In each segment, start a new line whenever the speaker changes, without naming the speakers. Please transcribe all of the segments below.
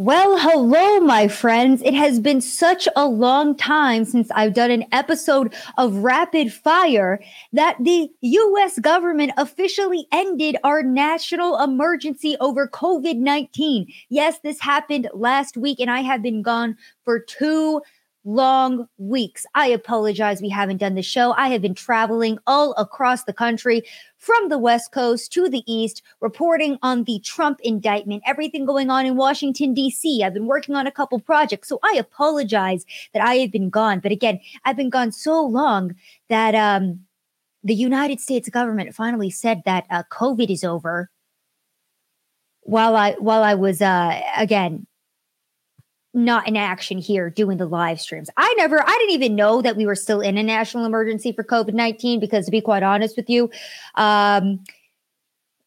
Well, hello, my friends. It has been such a long time since I've done an episode of Rapid Fire that the US government officially ended our national emergency over COVID 19. Yes, this happened last week, and I have been gone for two long weeks. I apologize. We haven't done the show. I have been traveling all across the country from the West Coast to the East, reporting on the Trump indictment, everything going on in Washington, D.C. I've been working on a couple projects. So I apologize that I have been gone. But again, I've been gone so long that um, the United States government finally said that uh, COVID is over. While I while I was uh, again not in action here doing the live streams. I never, I didn't even know that we were still in a national emergency for COVID 19 because, to be quite honest with you, um,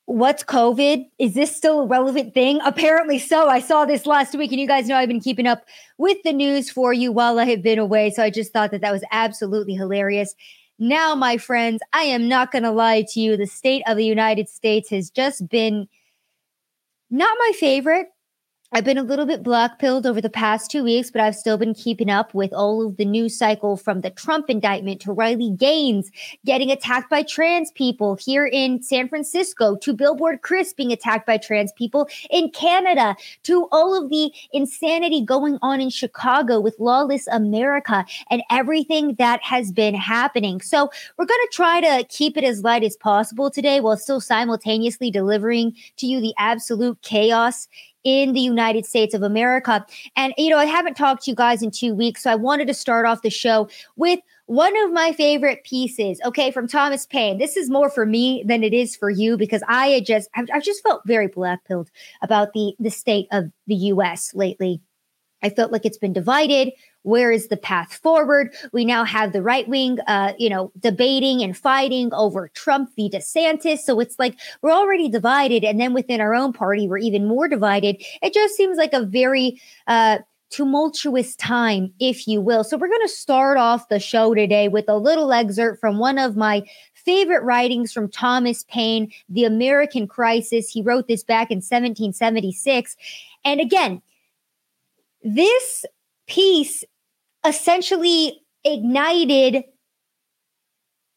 what's COVID? Is this still a relevant thing? Apparently so. I saw this last week, and you guys know I've been keeping up with the news for you while I have been away. So I just thought that that was absolutely hilarious. Now, my friends, I am not going to lie to you. The state of the United States has just been not my favorite. I've been a little bit black pilled over the past two weeks, but I've still been keeping up with all of the news cycle from the Trump indictment to Riley Gaines getting attacked by trans people here in San Francisco to Billboard Chris being attacked by trans people in Canada to all of the insanity going on in Chicago with lawless America and everything that has been happening. So we're going to try to keep it as light as possible today while still simultaneously delivering to you the absolute chaos in the United States of America. And, you know, I haven't talked to you guys in two weeks, so I wanted to start off the show with one of my favorite pieces, okay, from Thomas Paine. This is more for me than it is for you because I just, I've, I've just felt very black pilled about the, the state of the US lately. I felt like it's been divided. Where is the path forward? We now have the right wing, uh, you know, debating and fighting over Trump v. DeSantis. So it's like we're already divided. And then within our own party, we're even more divided. It just seems like a very, uh, tumultuous time, if you will. So, we're going to start off the show today with a little excerpt from one of my favorite writings from Thomas Paine, The American Crisis. He wrote this back in 1776. And again, this piece essentially ignited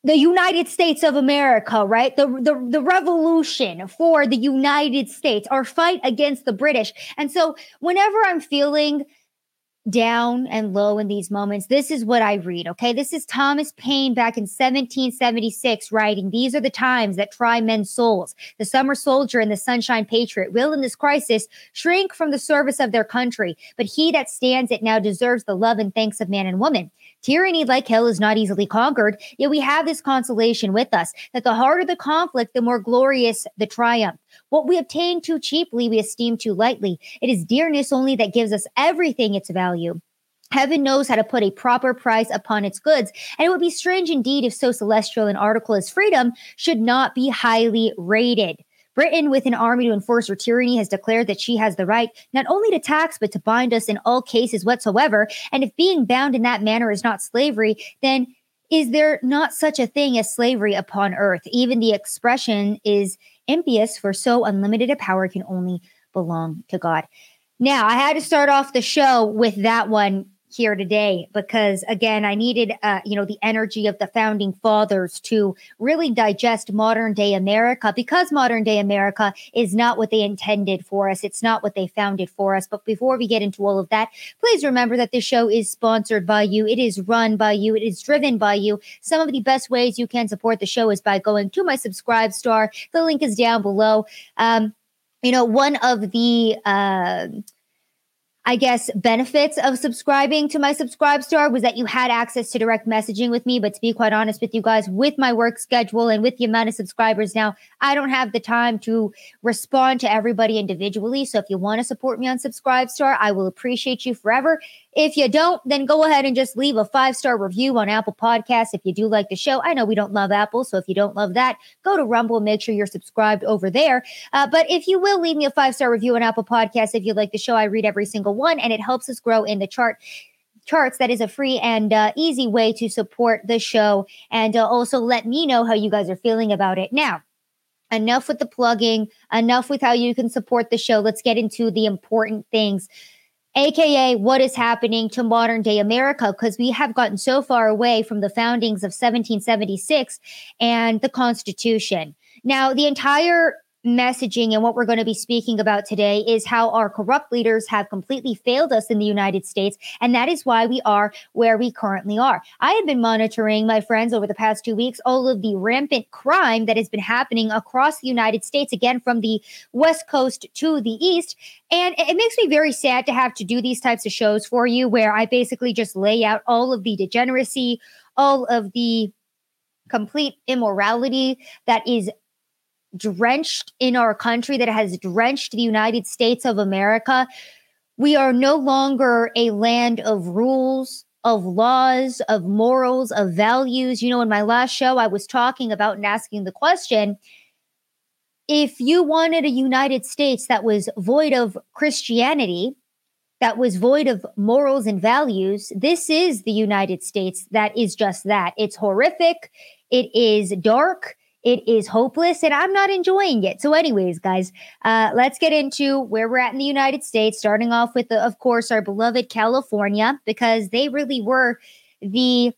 the United States of America, right? The, the the revolution for the United States, our fight against the British. And so whenever I'm feeling down and low in these moments. This is what I read, okay? This is Thomas Paine back in 1776 writing, These are the times that try men's souls. The summer soldier and the sunshine patriot will in this crisis shrink from the service of their country, but he that stands it now deserves the love and thanks of man and woman. Tyranny, like hell, is not easily conquered, yet we have this consolation with us that the harder the conflict, the more glorious the triumph. What we obtain too cheaply, we esteem too lightly. It is dearness only that gives us everything its value. Heaven knows how to put a proper price upon its goods, and it would be strange indeed if so celestial an article as freedom should not be highly rated. Britain, with an army to enforce her tyranny, has declared that she has the right not only to tax, but to bind us in all cases whatsoever. And if being bound in that manner is not slavery, then is there not such a thing as slavery upon earth? Even the expression is impious, for so unlimited a power can only belong to God. Now, I had to start off the show with that one here today because again i needed uh, you know the energy of the founding fathers to really digest modern day america because modern day america is not what they intended for us. It's not what they founded for us. But before we get into all of that please remember that this show is sponsored by you. It is run by you. It is driven by you. Some of the best ways you can support the show is by going to my subscribe star. The link is down below. Um, you know one of the uh, I guess, benefits of subscribing to my subscribe star was that you had access to direct messaging with me. But to be quite honest with you guys, with my work schedule and with the amount of subscribers now, I don't have the time to respond to everybody individually. So if you want to support me on subscribe star, I will appreciate you forever. If you don't, then go ahead and just leave a five star review on Apple Podcasts if you do like the show. I know we don't love Apple, so if you don't love that, go to Rumble and make sure you're subscribed over there. Uh, but if you will leave me a five star review on Apple Podcasts if you like the show, I read every single one and it helps us grow in the chart charts that is a free and uh, easy way to support the show and uh, also let me know how you guys are feeling about it now enough with the plugging, enough with how you can support the show. Let's get into the important things. AKA, what is happening to modern day America? Because we have gotten so far away from the foundings of 1776 and the Constitution. Now, the entire messaging and what we're going to be speaking about today is how our corrupt leaders have completely failed us in the United States. And that is why we are where we currently are. I have been monitoring, my friends, over the past two weeks, all of the rampant crime that has been happening across the United States, again, from the West Coast to the East. And it makes me very sad to have to do these types of shows for you where I basically just lay out all of the degeneracy, all of the complete immorality that is drenched in our country, that has drenched the United States of America. We are no longer a land of rules, of laws, of morals, of values. You know, in my last show, I was talking about and asking the question if you wanted a United States that was void of Christianity, that was void of morals and values, this is the United States that is just that. It's horrific, it is dark, it is hopeless and I'm not enjoying it. So, anyways, guys, uh, let's get into where we're at in the United States, starting off with, the, of course, our beloved California, because they really were the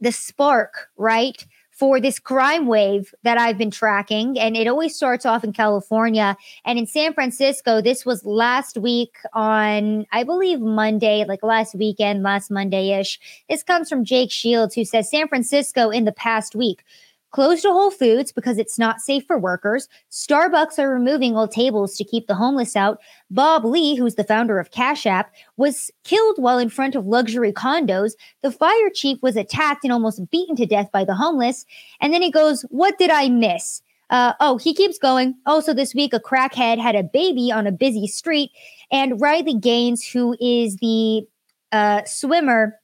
the spark, right? For this crime wave that I've been tracking. And it always starts off in California. And in San Francisco, this was last week on, I believe, Monday, like last weekend, last Monday ish. This comes from Jake Shields, who says San Francisco in the past week Closed to Whole Foods because it's not safe for workers. Starbucks are removing all tables to keep the homeless out. Bob Lee, who's the founder of Cash App, was killed while in front of luxury condos. The fire chief was attacked and almost beaten to death by the homeless. And then he goes, What did I miss? Uh, oh, he keeps going. Also, this week, a crackhead had a baby on a busy street. And Riley Gaines, who is the uh, swimmer,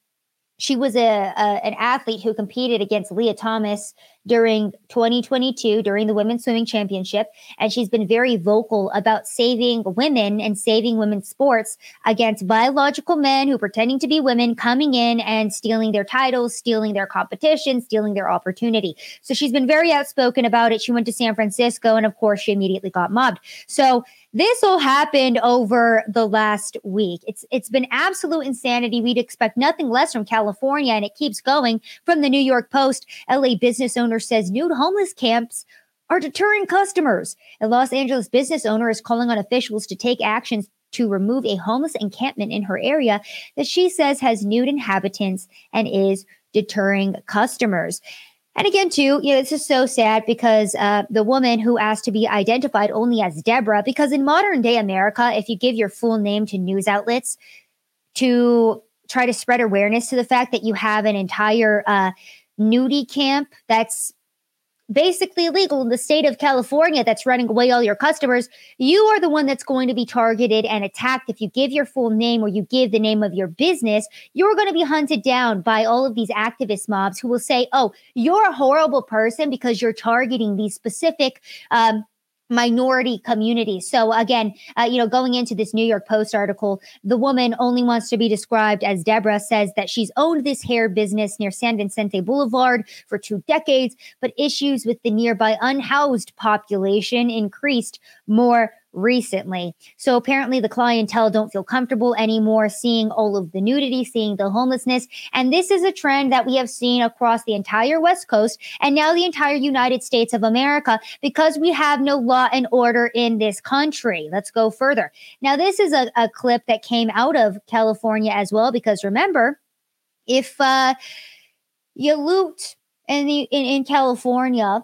she was a, a, an athlete who competed against Lia Thomas during 2022 during the women's swimming championship and she's been very vocal about saving women and saving women's sports against biological men who pretending to be women coming in and stealing their titles stealing their competition stealing their opportunity so she's been very outspoken about it she went to san francisco and of course she immediately got mobbed so this all happened over the last week. It's it's been absolute insanity. We'd expect nothing less from California, and it keeps going. From the New York Post, LA business owner says nude homeless camps are deterring customers. A Los Angeles business owner is calling on officials to take actions to remove a homeless encampment in her area that she says has nude inhabitants and is deterring customers. And again, too, you know, this is so sad because uh, the woman who asked to be identified only as Deborah, because in modern day America, if you give your full name to news outlets to try to spread awareness to the fact that you have an entire uh, nudie camp that's basically illegal in the state of California that's running away all your customers, you are the one that's going to be targeted and attacked. If you give your full name or you give the name of your business, you're going to be hunted down by all of these activist mobs who will say, oh, you're a horrible person because you're targeting these specific um, minority community. So again, uh, you know, going into this New York Post article, the woman only wants to be described as Deborah says that she's owned this hair business near San Vicente Boulevard for two decades, but issues with the nearby unhoused population increased more recently. So apparently the clientele don't feel comfortable anymore seeing all of the nudity, seeing the homelessness. And this is a trend that we have seen across the entire West Coast and now the entire United States of America because we have no law and order in this country. Let's go further. Now, this is a, a clip that came out of California as well, because remember, if uh, you loot in, the, in, in California,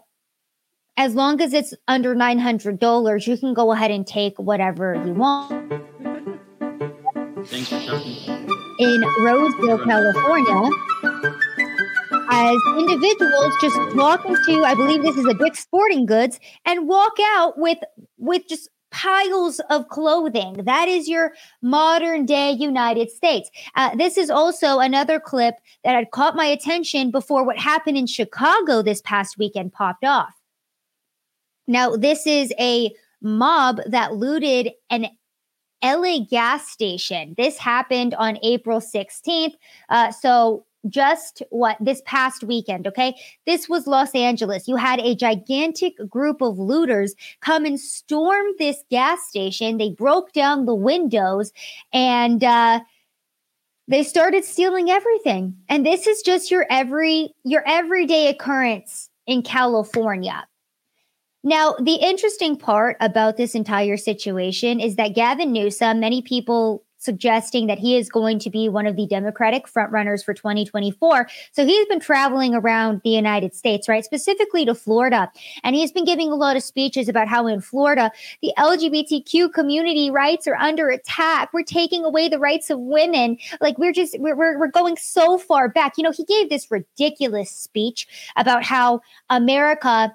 as long as it's under $900, you can go ahead and take whatever you want. In Roseville, California, as individuals just walk into, I believe this is a Dick's Sporting Goods, and walk out with with just piles of clothing. That is your modern day United States. Uh, this is also another clip that had caught my attention before what happened in Chicago this past weekend popped off. Now, this is a mob that looted an LA gas station. This happened on April 16th. Uh, so just what this past weekend, okay? This was Los Angeles. You had a gigantic group of looters come and storm this gas station. They broke down the windows and uh they started stealing everything. And this is just your every your everyday occurrence in California. Now, the interesting part about this entire situation is that Gavin Newsom, many people suggesting that he is going to be one of the Democratic frontrunners for 2024. So he's been traveling around the United States, right? Specifically to Florida. And he's been giving a lot of speeches about how in Florida, the LGBTQ community rights are under attack. We're taking away the rights of women. Like we're just, we're, we're, we're going so far back. You know, he gave this ridiculous speech about how America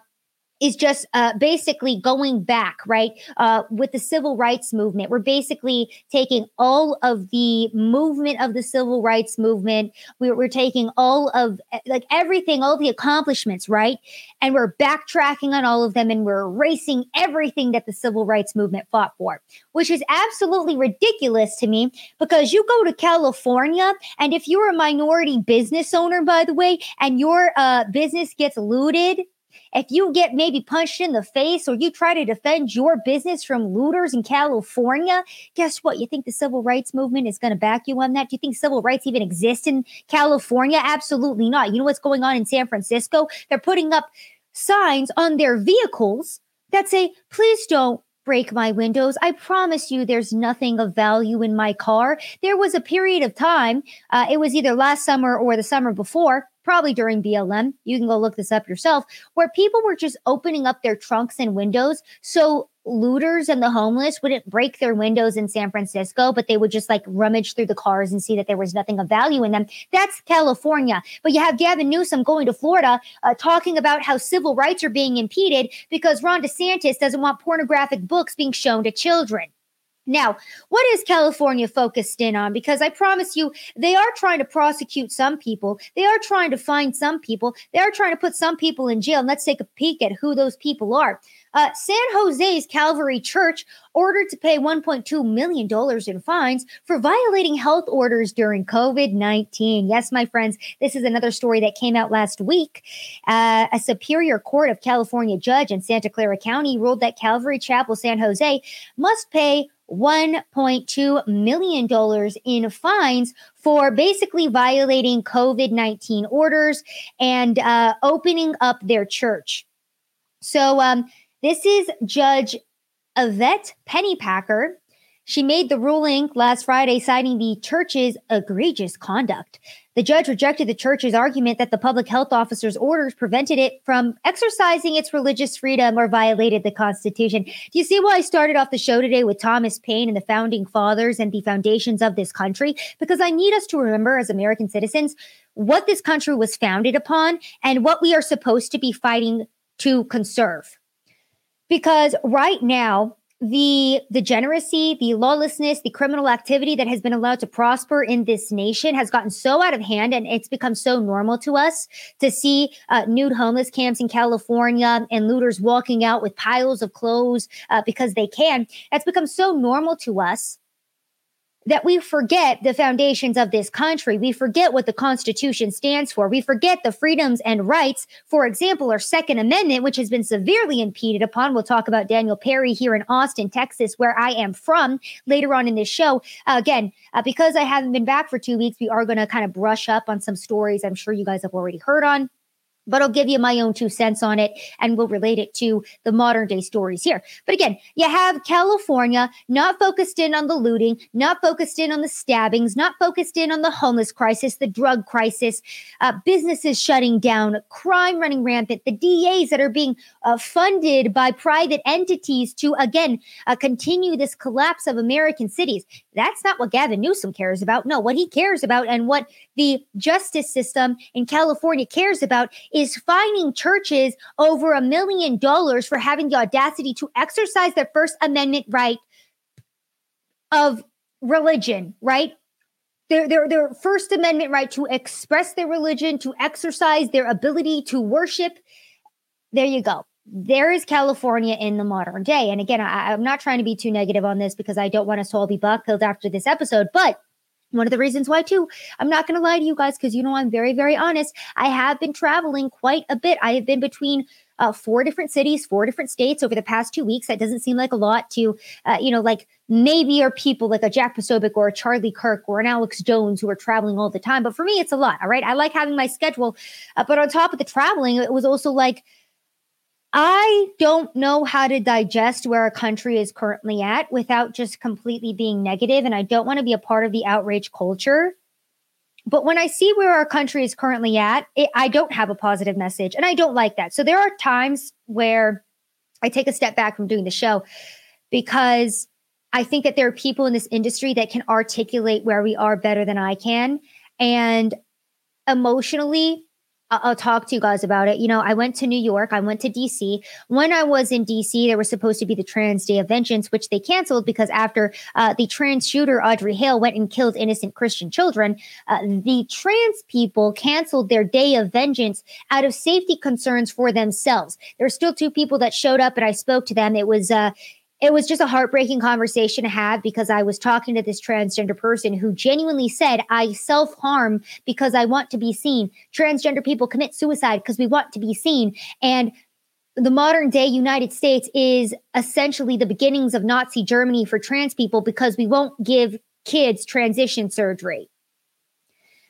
is just uh, basically going back, right? Uh, with the civil rights movement, we're basically taking all of the movement of the civil rights movement. We're, we're taking all of eh, like everything, all the accomplishments, right? And we're backtracking on all of them and we're erasing everything that the civil rights movement fought for, which is absolutely ridiculous to me because you go to California and if you're a minority business owner, by the way, and your uh, business gets looted if you get maybe punched in the face or you try to defend your business from looters in California, guess what? You think the civil rights movement is going to back you on that? Do you think civil rights even exist in California? Absolutely not. You know what's going on in San Francisco? They're putting up signs on their vehicles that say, please don't break my windows. I promise you there's nothing of value in my car. There was a period of time, uh, it was either last summer or the summer before, probably during BLM. You can go look this up yourself, where people were just opening up their trunks and windows. So looters and the homeless wouldn't break their windows in San Francisco, but they would just like rummage through the cars and see that there was nothing of value in them. That's California. But you have Gavin Newsom going to Florida uh, talking about how civil rights are being impeded because Ron DeSantis doesn't want pornographic books being shown to children. Now, what is California focused in on? Because I promise you, they are trying to prosecute some people. They are trying to find some people. They are trying to put some people in jail. And let's take a peek at who those people are. Uh, San Jose's Calvary Church ordered to pay $1.2 million in fines for violating health orders during COVID 19. Yes, my friends, this is another story that came out last week. Uh, a Superior Court of California judge in Santa Clara County ruled that Calvary Chapel San Jose must pay $1.2 million in fines for basically violating COVID 19 orders and uh, opening up their church. So, um, this is Judge Evette Pennypacker. She made the ruling last Friday, citing the church's egregious conduct. The judge rejected the church's argument that the public health officer's orders prevented it from exercising its religious freedom or violated the Constitution. Do you see why I started off the show today with Thomas Paine and the founding fathers and the foundations of this country? Because I need us to remember as American citizens what this country was founded upon and what we are supposed to be fighting to conserve because right now the degeneracy, the lawlessness, the criminal activity that has been allowed to prosper in this nation has gotten so out of hand and it's become so normal to us to see uh, nude homeless camps in California and looters walking out with piles of clothes uh, because they can. It's become so normal to us that we forget the foundations of this country. We forget what the Constitution stands for. We forget the freedoms and rights. For example, our Second Amendment, which has been severely impeded upon. We'll talk about Daniel Perry here in Austin, Texas, where I am from later on in this show. Uh, again, uh, because I haven't been back for two weeks, we are going to kind of brush up on some stories I'm sure you guys have already heard on but I'll give you my own two cents on it and we'll relate it to the modern day stories here. But again, you have California not focused in on the looting, not focused in on the stabbings, not focused in on the homeless crisis, the drug crisis, uh, businesses shutting down, crime running rampant, the DAs that are being uh, funded by private entities to, again, uh, continue this collapse of American cities. That's not what Gavin Newsom cares about. No, what he cares about and what the justice system in California cares about is fining churches over a million dollars for having the audacity to exercise their First Amendment right of religion, right? Their, their, their First Amendment right to express their religion, to exercise their ability to worship. There you go. There is California in the modern day. And again, I, I'm not trying to be too negative on this because I don't want us to all be buck after this episode, but One of the reasons why, too, I'm not going to lie to you guys because you know I'm very, very honest. I have been traveling quite a bit. I have been between uh, four different cities, four different states over the past two weeks. That doesn't seem like a lot to, uh, you know, like maybe are people like a Jack Posobiec or a Charlie Kirk or an Alex Jones who are traveling all the time. But for me, it's a lot. All right. I like having my schedule. Uh, but on top of the traveling, it was also like, I don't know how to digest where our country is currently at without just completely being negative, and I don't want to be a part of the outrage culture. But when I see where our country is currently at, it, I don't have a positive message, and I don't like that. So there are times where I take a step back from doing the show because I think that there are people in this industry that can articulate where we are better than I can. And emotionally, I'll talk to you guys about it. You know, I went to New York, I went to DC. When I was in DC, there was supposed to be the Trans Day of Vengeance, which they canceled because after uh, the trans shooter Audrey Hale went and killed innocent Christian children, uh, the trans people canceled their Day of Vengeance out of safety concerns for themselves. There were still two people that showed up, and I spoke to them. It was uh, it was just a heartbreaking conversation to have because I was talking to this transgender person who genuinely said, I self harm because I want to be seen. Transgender people commit suicide because we want to be seen. And the modern day United States is essentially the beginnings of Nazi Germany for trans people because we won't give kids transition surgery.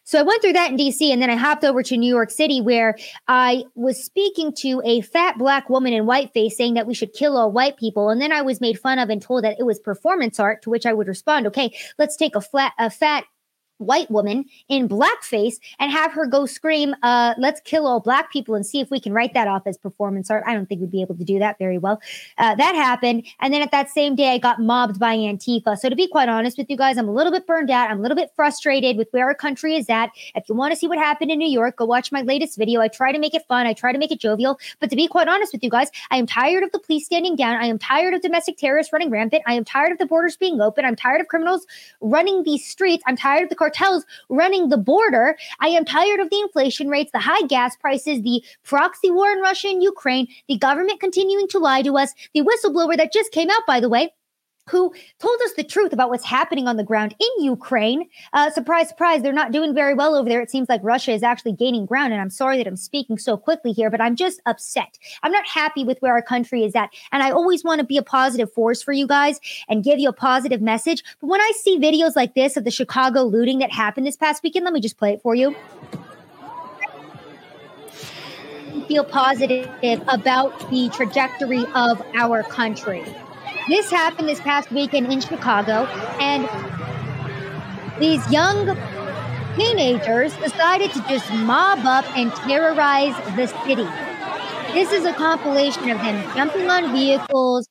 So I went through that in DC and then I hopped over to New York City where I was speaking to a fat black woman in whiteface saying that we should kill all white people. And then I was made fun of and told that it was performance art, to which I would respond, okay, let's take a flat, a fat white woman in blackface and have her go scream, uh, let's kill all black people and see if we can write that off as performance art. I don't think we'd be able to do that very well. Uh, that happened. And then at that same day, I got mobbed by Antifa. So to be quite honest with you guys, I'm a little bit burned out. I'm a little bit frustrated with where our country is at. If you want to see what happened in New York, go watch my latest video. I try to make it fun. I try to make it jovial. But to be quite honest with you guys, I am tired of the police standing down. I am tired of domestic terrorists running rampant. I am tired of the borders being open. I'm tired of criminals running these streets. I'm tired of the cartels running the border. I am tired of the inflation rates, the high gas prices, the proxy war in Russia and Ukraine, the government continuing to lie to us, the whistleblower that just came out, by the way, who told us the truth about what's happening on the ground in Ukraine. Uh, surprise, surprise, they're not doing very well over there. It seems like Russia is actually gaining ground. And I'm sorry that I'm speaking so quickly here, but I'm just upset. I'm not happy with where our country is at. And I always want to be a positive force for you guys and give you a positive message. But when I see videos like this of the Chicago looting that happened this past weekend, let me just play it for you feel positive about the trajectory of our country. This happened this past weekend in Chicago, and these young teenagers decided to just mob up and terrorize the city. This is a compilation of them jumping on vehicles,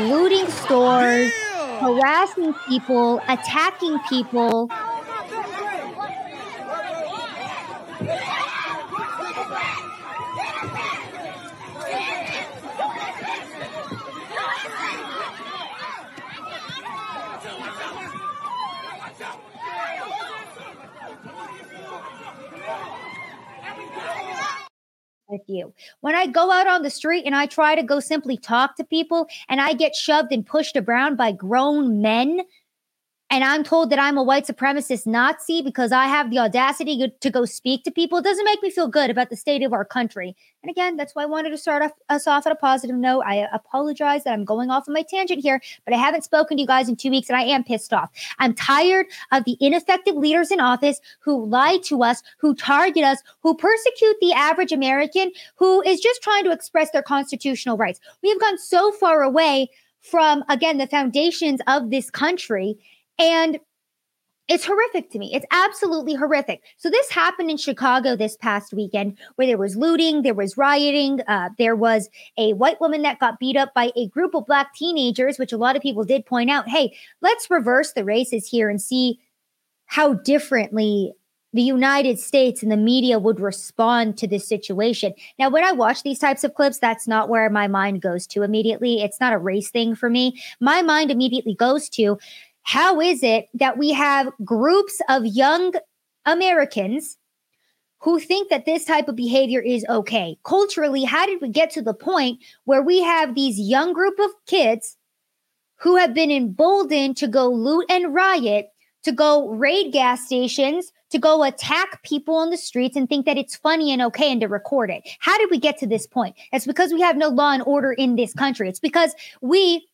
looting stores, harassing people, attacking people, with you. When I go out on the street and I try to go simply talk to people and I get shoved and pushed around by grown men and I'm told that I'm a white supremacist Nazi because I have the audacity to go speak to people, it doesn't make me feel good about the state of our country. And again, that's why I wanted to start off, us off at a positive note. I uh, apologize that I'm going off on my tangent here, but I haven't spoken to you guys in two weeks and I am pissed off. I'm tired of the ineffective leaders in office who lie to us, who target us, who persecute the average American who is just trying to express their constitutional rights. We have gone so far away from, again, the foundations of this country and it's horrific to me. It's absolutely horrific. So this happened in Chicago this past weekend, where there was looting, there was rioting, uh, there was a white woman that got beat up by a group of black teenagers, which a lot of people did point out. Hey, let's reverse the races here and see how differently the United States and the media would respond to this situation. Now, when I watch these types of clips, that's not where my mind goes to immediately. It's not a race thing for me. My mind immediately goes to how is it that we have groups of young Americans who think that this type of behavior is okay? Culturally, how did we get to the point where we have these young group of kids who have been emboldened to go loot and riot to go raid gas stations, to go attack people on the streets and think that it's funny and okay and to record it. How did we get to this point? It's because we have no law and order in this country. It's because we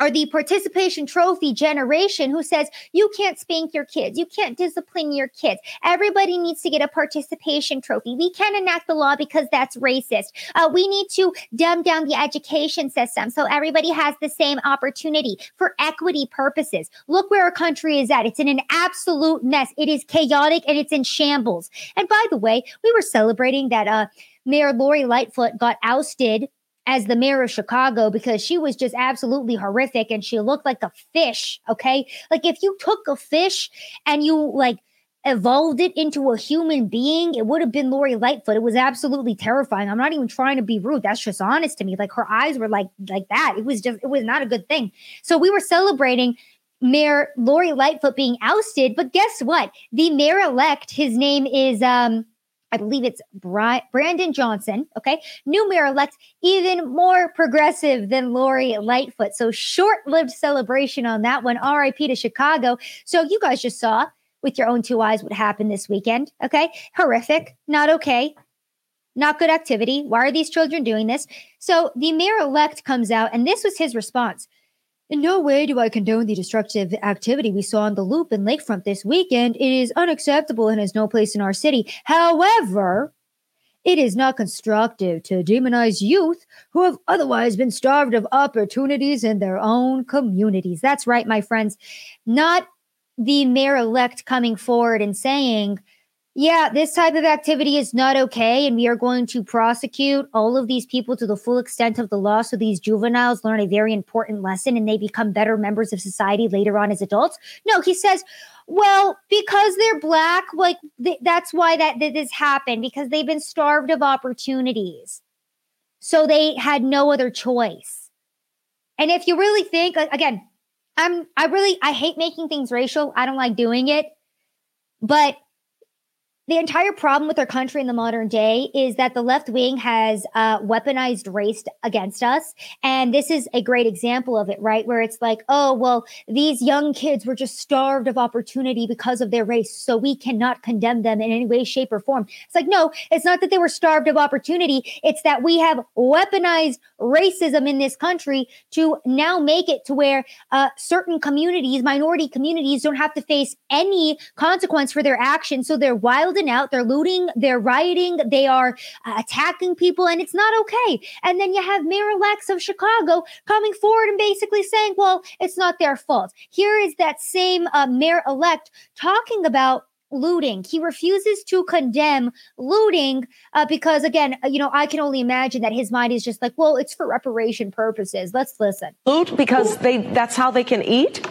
are the participation trophy generation who says you can't spank your kids, you can't discipline your kids. Everybody needs to get a participation trophy. We can't enact the law because that's racist. Uh, we need to dumb down the education system so everybody has the same opportunity for equity purposes. Look where our country is at. It's in an absolute mess. It is chaotic and it's in shambles. And by the way, we were celebrating that uh, Mayor Lori Lightfoot got ousted as the mayor of Chicago because she was just absolutely horrific and she looked like a fish. Okay. Like if you took a fish and you like evolved it into a human being, it would have been Lori Lightfoot. It was absolutely terrifying. I'm not even trying to be rude. That's just honest to me. Like her eyes were like like that. It was just it was not a good thing. So we were celebrating Mayor Lori Lightfoot being ousted, but guess what? The mayor elect, his name is um I believe it's Bri- Brandon Johnson. Okay. New mayor elect, even more progressive than Lori Lightfoot. So short lived celebration on that one. RIP to Chicago. So you guys just saw with your own two eyes what happened this weekend. Okay. Horrific. Not okay. Not good activity. Why are these children doing this? So the mayor elect comes out, and this was his response. In no way do I condone the destructive activity we saw on the loop and lakefront this weekend. It is unacceptable and has no place in our city. However, it is not constructive to demonize youth who have otherwise been starved of opportunities in their own communities. That's right, my friends. Not the mayor elect coming forward and saying, yeah, this type of activity is not okay. And we are going to prosecute all of these people to the full extent of the law. So these juveniles learn a very important lesson and they become better members of society later on as adults. No, he says, well, because they're black, like th- that's why that, that this happened because they've been starved of opportunities. So they had no other choice. And if you really think, again, I'm, I really, I hate making things racial. I don't like doing it. But the entire problem with our country in the modern day is that the left wing has uh, weaponized race against us. And this is a great example of it, right? Where it's like, oh, well, these young kids were just starved of opportunity because of their race. So we cannot condemn them in any way, shape, or form. It's like, no, it's not that they were starved of opportunity. It's that we have weaponized racism in this country to now make it to where uh, certain communities, minority communities, don't have to face any consequence for their actions. So they're wild out, they're looting, they're rioting, they are uh, attacking people, and it's not okay. And then you have Mayor elects of Chicago coming forward and basically saying, well, it's not their fault. Here is that same uh, mayor elect talking about looting. He refuses to condemn looting uh, because, again, uh, you know, I can only imagine that his mind is just like, well, it's for reparation purposes. Let's listen.
Loot because they that's how they can eat.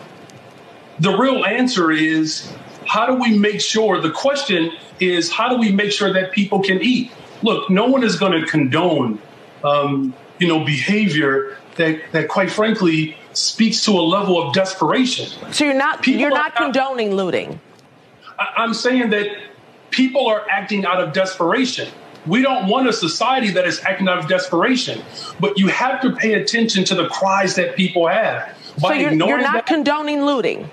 The real answer is how do we make sure? The question is how do we make sure that people can eat? Look, no one is going to condone, um, you know, behavior that, that, quite frankly, speaks to a level of desperation.
So you're not people you're not condoning looting.
I, I'm saying that people are acting out of desperation. We don't want a society that is acting out of desperation, but you have to pay attention to the cries that people have.
By so you're, you're not that, condoning looting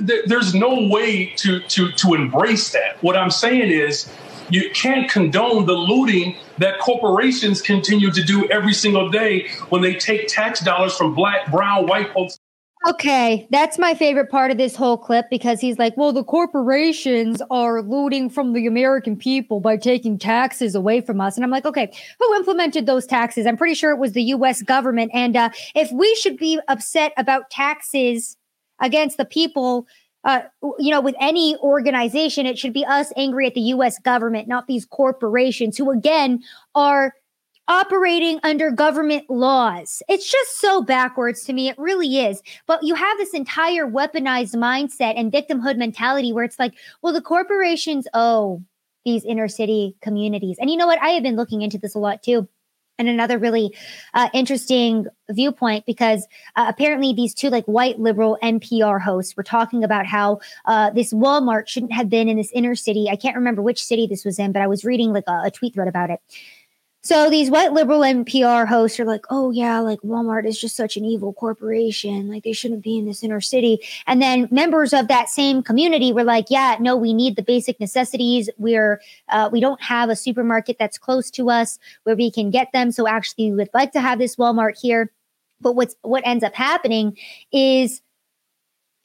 there's no way to, to, to embrace that. What I'm saying is, you can't condone the looting that corporations continue to do every single day when they take tax dollars from black, brown, white folks.
Okay, that's my favorite part of this whole clip because he's like, well, the corporations are looting from the American people by taking taxes away from us. And I'm like, okay, who implemented those taxes? I'm pretty sure it was the US government. And uh, if we should be upset about taxes against the people uh, you know, with any organization, it should be us angry at the US government, not these corporations who, again, are operating under government laws. It's just so backwards to me. It really is. But you have this entire weaponized mindset and victimhood mentality where it's like, well, the corporations owe these inner city communities. And you know what? I have been looking into this a lot too and another really uh, interesting viewpoint because uh, apparently these two like white liberal NPR hosts were talking about how uh, this Walmart shouldn't have been in this inner city. I can't remember which city this was in, but I was reading like a, a tweet thread about it. So these white liberal NPR hosts are like, oh yeah, like Walmart is just such an evil corporation. Like they shouldn't be in this inner city. And then members of that same community were like, yeah, no, we need the basic necessities. We're uh, we don't have a supermarket that's close to us where we can get them. So actually, we would like to have this Walmart here. But what's what ends up happening is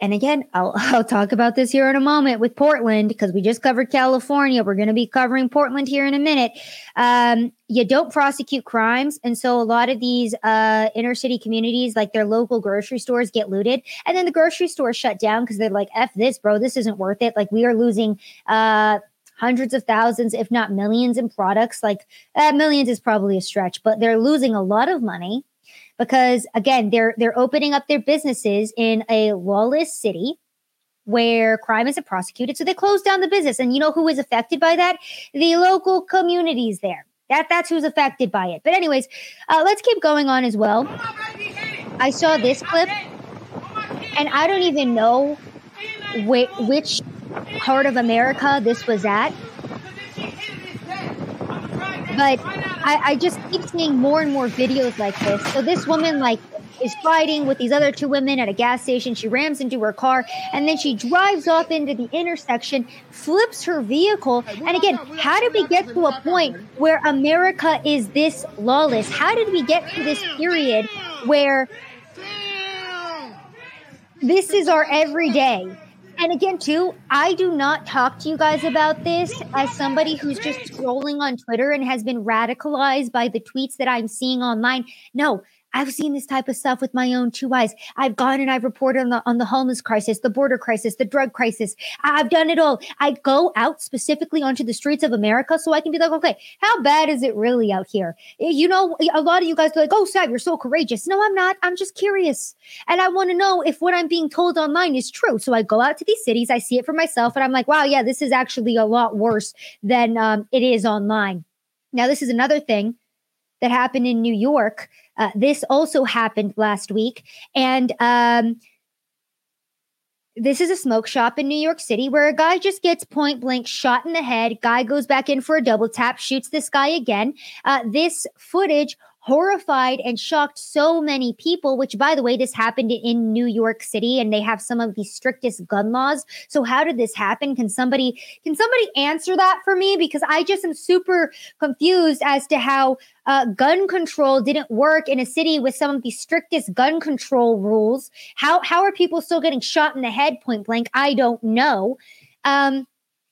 and again, I'll, I'll talk about this here in a moment with Portland because we just covered California. We're going to be covering Portland here in a minute. Um, you don't prosecute crimes. And so a lot of these uh, inner city communities, like their local grocery stores, get looted. And then the grocery stores shut down because they're like, F this, bro. This isn't worth it. Like we are losing. Uh, hundreds of thousands, if not millions, in products. Like uh, millions is probably a stretch, but they're losing a lot of money because again, they're they're opening up their businesses in a lawless city where crime isn't prosecuted. So they close down the business. And you know who is affected by that? The local communities there. That that's who's affected by it. But anyways, uh, let's keep going on as well. I saw this clip, and I don't even know wh- which part of America this was at. But I, I just keep seeing more and more videos like this. So this woman like is fighting with these other two women at a gas station. She rams into her car and then she drives off into the intersection, flips her vehicle. And again, how did we get to a point where America is this lawless? How did we get to this period where this is our everyday? And again, too, I do not talk to you guys about this as somebody who's just scrolling on Twitter and has been radicalized by the tweets that I'm seeing online. No, I've seen this type of stuff with my own two eyes. I've gone and I've reported on the on the homeless crisis, the border crisis, the drug crisis. I've done it all. I go out specifically onto the streets of America so I can be like, okay, how bad is it really out here? Eh, you know, a lot of you guys are like, oh, Sav, you're so courageous. No, I'm not. I'm just curious, and I want to know if what I'm being told online is true. So I go out to these cities, I see it for myself, and I'm like, wow, yeah, this is actually a lot worse than um, it is online. Now, this is another thing that happened in New York. Uh, this also happened last week. And um, this is a smoke shop in New York City where a guy just gets point blank shot in the head. Guy goes back in for a double tap, shoots this guy again. Uh, this footage horrified and shocked so many people, which by the way, this happened in New York City and they have some of the strictest gun laws. So how did this happen? Can somebody can somebody answer that for me? Because I just am super confused as to how uh, gun control didn't work in a city with some of the strictest gun control rules. How how are people still getting shot in the head point blank? I don't know. Um,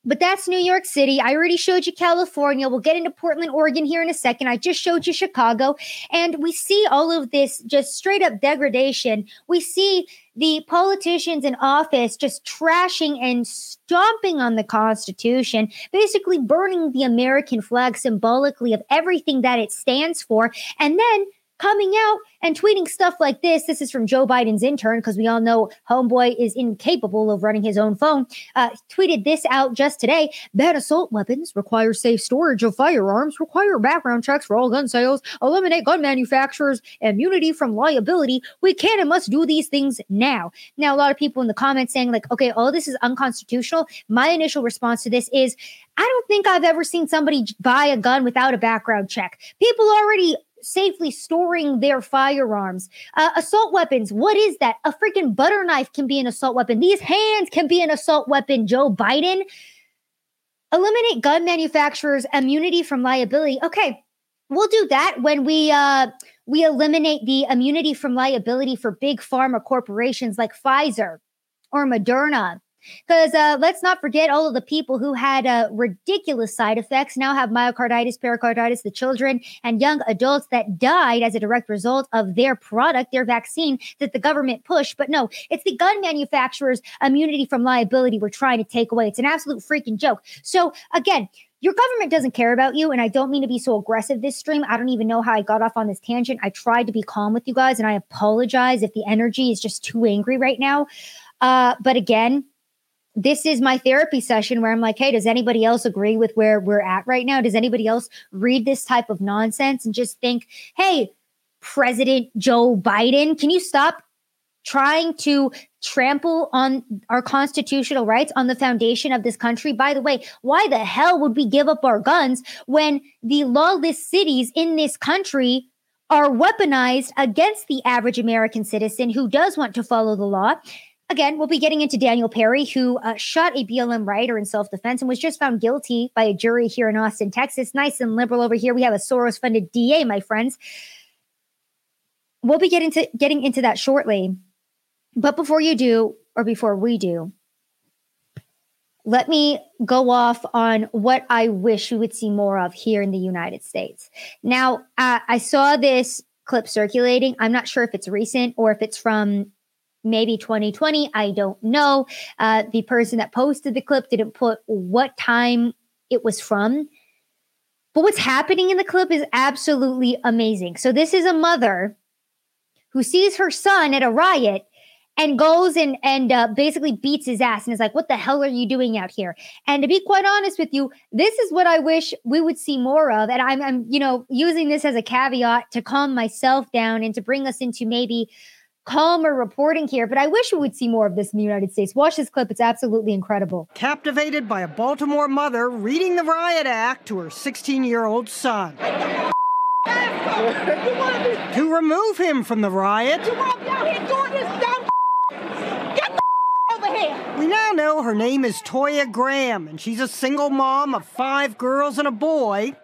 but that's New York City. I already showed you California. We'll get into Portland, Oregon here in a second. I just showed you Chicago. And we see all of this just straight up degradation. We see the politicians in office just trashing and stomping on the Constitution, basically burning the American flag symbolically of everything that it stands for. And then coming out and tweeting stuff like this. This is from Joe Biden's intern, because we all know Homeboy is incapable of running his own phone. Uh, tweeted this out just today. Ban assault weapons, require safe storage of firearms, require background checks for all gun sales, eliminate gun manufacturers, immunity from liability. We can and must do these things now. Now, a lot of people in the comments saying, like, okay, all this is unconstitutional. My initial response to this is, I don't think I've ever seen somebody buy a gun without a background check. People already safely storing their firearms. Uh, assault weapons, what is that? A freaking butter knife can be an assault weapon. These hands can be an assault weapon, Joe Biden. Eliminate gun manufacturers' immunity from liability. Okay, we'll do that when we uh we eliminate the immunity from liability for big pharma corporations like Pfizer or Moderna because uh, let's not forget all of the people who had uh, ridiculous side effects now have myocarditis, pericarditis, the children and young adults that died as a direct result of their product, their vaccine that the government pushed. But no, it's the gun manufacturers' immunity from liability we're trying to take away. It's an absolute freaking joke. So again, your government doesn't care about you. And I don't mean to be so aggressive this stream. I don't even know how I got off on this tangent. I tried to be calm with you guys, and I apologize if the energy is just too angry right now. Uh, but again, this is my therapy session where I'm like, hey, does anybody else agree with where we're at right now? Does anybody else read this type of nonsense and just think, hey, President Joe Biden, can you stop trying to trample on our constitutional rights, on the foundation of this country. By the way, why the hell would we give up our guns when the lawless cities in this country are weaponized against the average American citizen who does want to follow the law? Again, we'll be getting into Daniel Perry, who uh, shot a BLM writer in self defense and was just found guilty by a jury here in Austin, Texas. Nice and liberal over here. We have a Soros funded DA, my friends. We'll be getting to getting into that shortly. But before you do, or before we do, let me go off on what I wish we would see more of here in the United States. Now, uh, I saw this clip circulating. I'm not sure if it's recent or if it's from maybe 2020. I don't know. Uh, the person that posted the clip didn't put what time it was from. But what's happening in the clip is absolutely amazing. So, this is a mother who sees her son at a riot and goes and and uh, basically beats his ass and is like, "What the hell are you doing out here?" And to be quite honest with you, this is what I wish we would see more of. And I'm, I'm you know, using this as a caveat to calm myself down and to bring us into maybe calmer reporting here. But I wish we would see more of this in the United States. Watch this clip; it's absolutely incredible.
Captivated by a Baltimore mother reading the riot act to her 16-year-old son. to remove him from the riot. We now know her name is Toya Graham, and she's a single mom of five girls and a boy.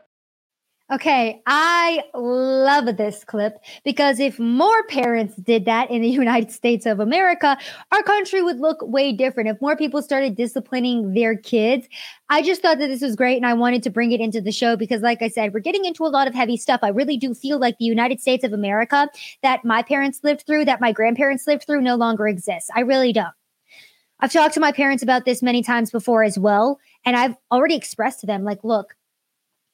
Okay, I love this clip because if more parents did that in the United States of America, our country would look way different. If more people started disciplining their kids, I just thought that this was great and I wanted to bring it into the show because, like I said, we're getting into a lot of heavy stuff. I really do feel like the United States of America that my parents lived through, that my grandparents lived through, no longer exists. I really don't. I've talked to my parents about this many times before as well. And I've already expressed to them, like, look,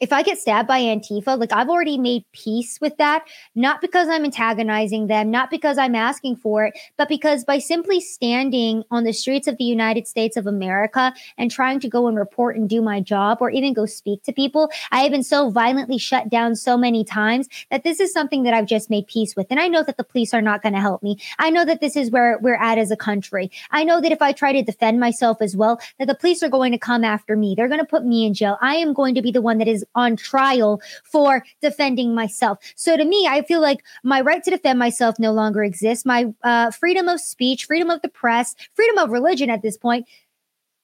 if I get stabbed by Antifa, like I've already made peace with that, not because I'm antagonizing them, not because I'm asking for it, but because by simply standing on the streets of the United States of America and trying to go and report and do my job or even go speak to people, I have been so violently shut down so many times that this is something that I've just made peace with. And I know that the police are not going to help me. I know that this is where we're at as a country. I know that if I try to defend myself as well, that the police are going to come after me. They're going to put me in jail. I am going to be the one that is on trial for defending myself. So to me, I feel like my right to defend myself no longer exists. My uh, freedom of speech, freedom of the press, freedom of religion at this point.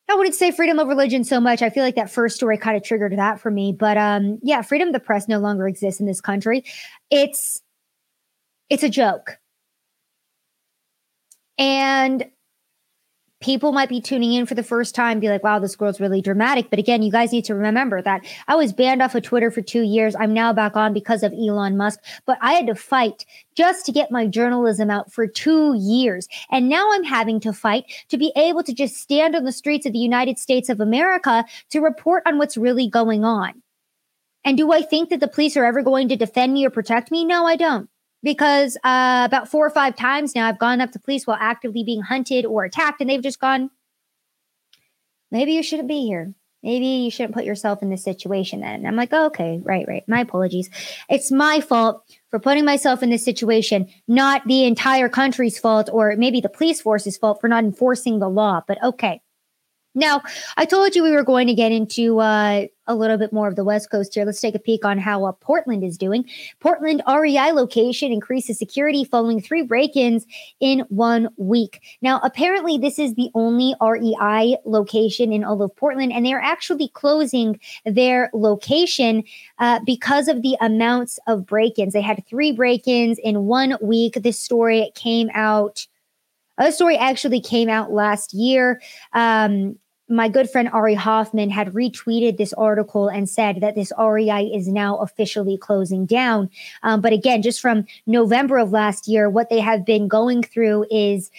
I wouldn't say freedom of religion so much. I feel like that first story kind of triggered that for me. But um, yeah, freedom of the press no longer exists in this country. It's it's a joke. And people might be tuning in for the first time be like wow this girl's really dramatic. But again you guys need to remember that i was banned off of twitter for two years. I'm now back on because of elon musk. But i had to fight just to get my journalism out for two years. And now i'm having to fight to be able to just stand on the streets of the united states of america to report on what's really going on. And do i think that the police are ever going to defend me or protect me? No i don't because uh, about four or five times now I've gone up to police while actively being hunted or attacked, and they've just gone, maybe you shouldn't be here. Maybe you shouldn't put yourself in this situation then. And I'm like, oh, okay, right, right. My apologies. It's my fault for putting myself in this situation, not the entire country's fault or maybe the police force's fault for not enforcing the law. But okay. Now, I told you we were going to get into uh, a little bit more of the West Coast here. Let's take a peek on how uh, Portland is doing. Portland REI location increases security following three break ins in one week. Now, apparently, this is the only REI location in all of Portland, and they're actually closing their location uh, because of the amounts of break ins. They had three break ins in one week. This story came out. A story actually came out last year. Um, my good friend Ari Hoffman had retweeted this article and said that this REI is now officially closing down. Um, but again, just from November of last year, what they have been going through is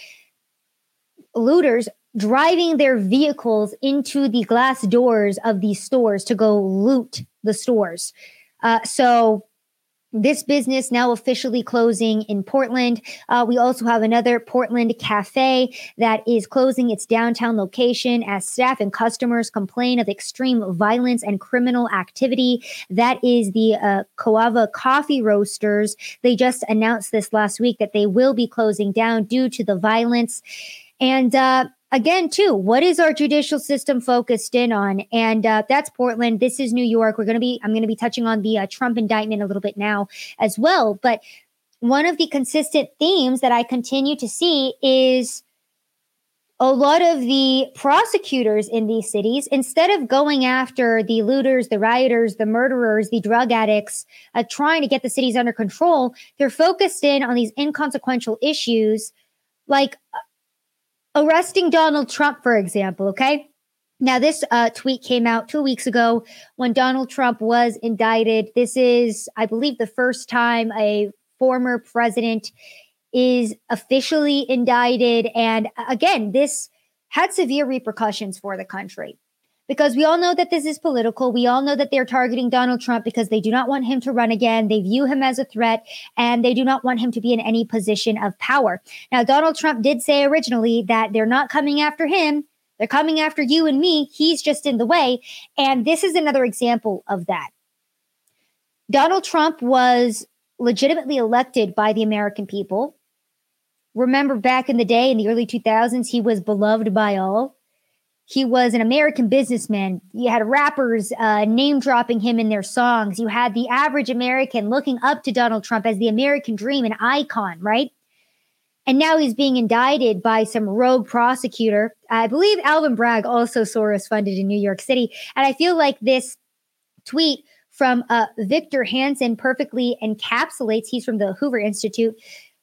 looters driving their vehicles into the glass doors of these stores to go loot the stores. Uh, so this business now officially closing in Portland. Uh, we also have another Portland cafe that is closing its downtown location as staff and customers complain of extreme violence and criminal activity. That is the uh, Coava Coffee Roasters. They just announced this last week that they will be closing down due to the violence. And uh, again, too, what is our judicial system focused in on? And uh, that's Portland. This is New York. We're going to be, I'm going to be touching on the uh, Trump indictment a little bit now as well. But one of the consistent themes that I continue to see is a lot of the prosecutors in these cities, instead of going after the looters, the rioters, the murderers, the drug addicts, uh, trying to get the cities under control, they're focused in on these inconsequential issues like arresting Donald Trump, for example, okay? Now, this uh, tweet came out two weeks ago when Donald Trump was indicted. This is, I believe, the first time a former president is officially indicted. And uh, again, this had severe repercussions for the country because we all know that this is political. We all know that they're targeting Donald Trump because they do not want him to run again. They view him as a threat and they do not want him to be in any position of power. Now, Donald Trump did say originally that they're not coming after him. They're coming after you and me. He's just in the way. And this is another example of that. Donald Trump was legitimately elected by the American people. Remember back in the day in the early 2000s, he was beloved by all. He was an American businessman. You had rappers uh, name dropping him in their songs. You had the average American looking up to Donald Trump as the American dream, an icon, right? And now he's being indicted by some rogue prosecutor. I believe Alvin Bragg, also Soros funded in New York City. And I feel like this tweet from uh, Victor Hanson perfectly encapsulates, he's from the Hoover Institute,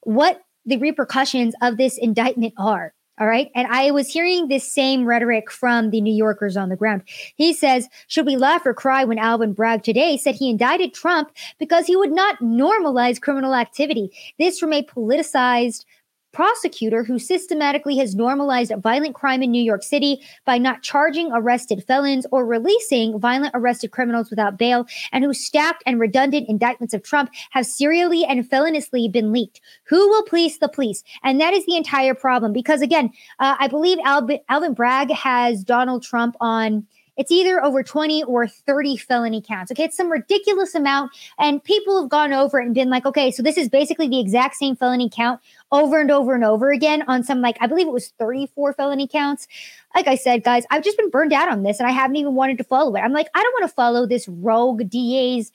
what the repercussions of this indictment are. All right. And I was hearing this same rhetoric from the New Yorkers on the ground. He says, Should we laugh or cry when Alvin Bragg today said he indicted Trump because he would not normalize criminal activity? This from a politicized prosecutor who systematically has normalized violent crime in New York City by not charging arrested felons or releasing violent arrested criminals without bail, and whose stacked and redundant indictments of Trump have serially and feloniously been leaked. Who will police the police? And that is the entire problem. Because again, uh, I believe Alvin, Alvin Bragg has Donald Trump on it's either over 20 or 30 felony counts. Okay, it's some ridiculous amount. And people have gone over it and been like, okay, so this is basically the exact same felony count over and over and over again on some, like, I believe it was 34 felony counts. Like I said, guys, I've just been burned out on this and I haven't even wanted to follow it. I'm like, I don't want to follow this rogue DA's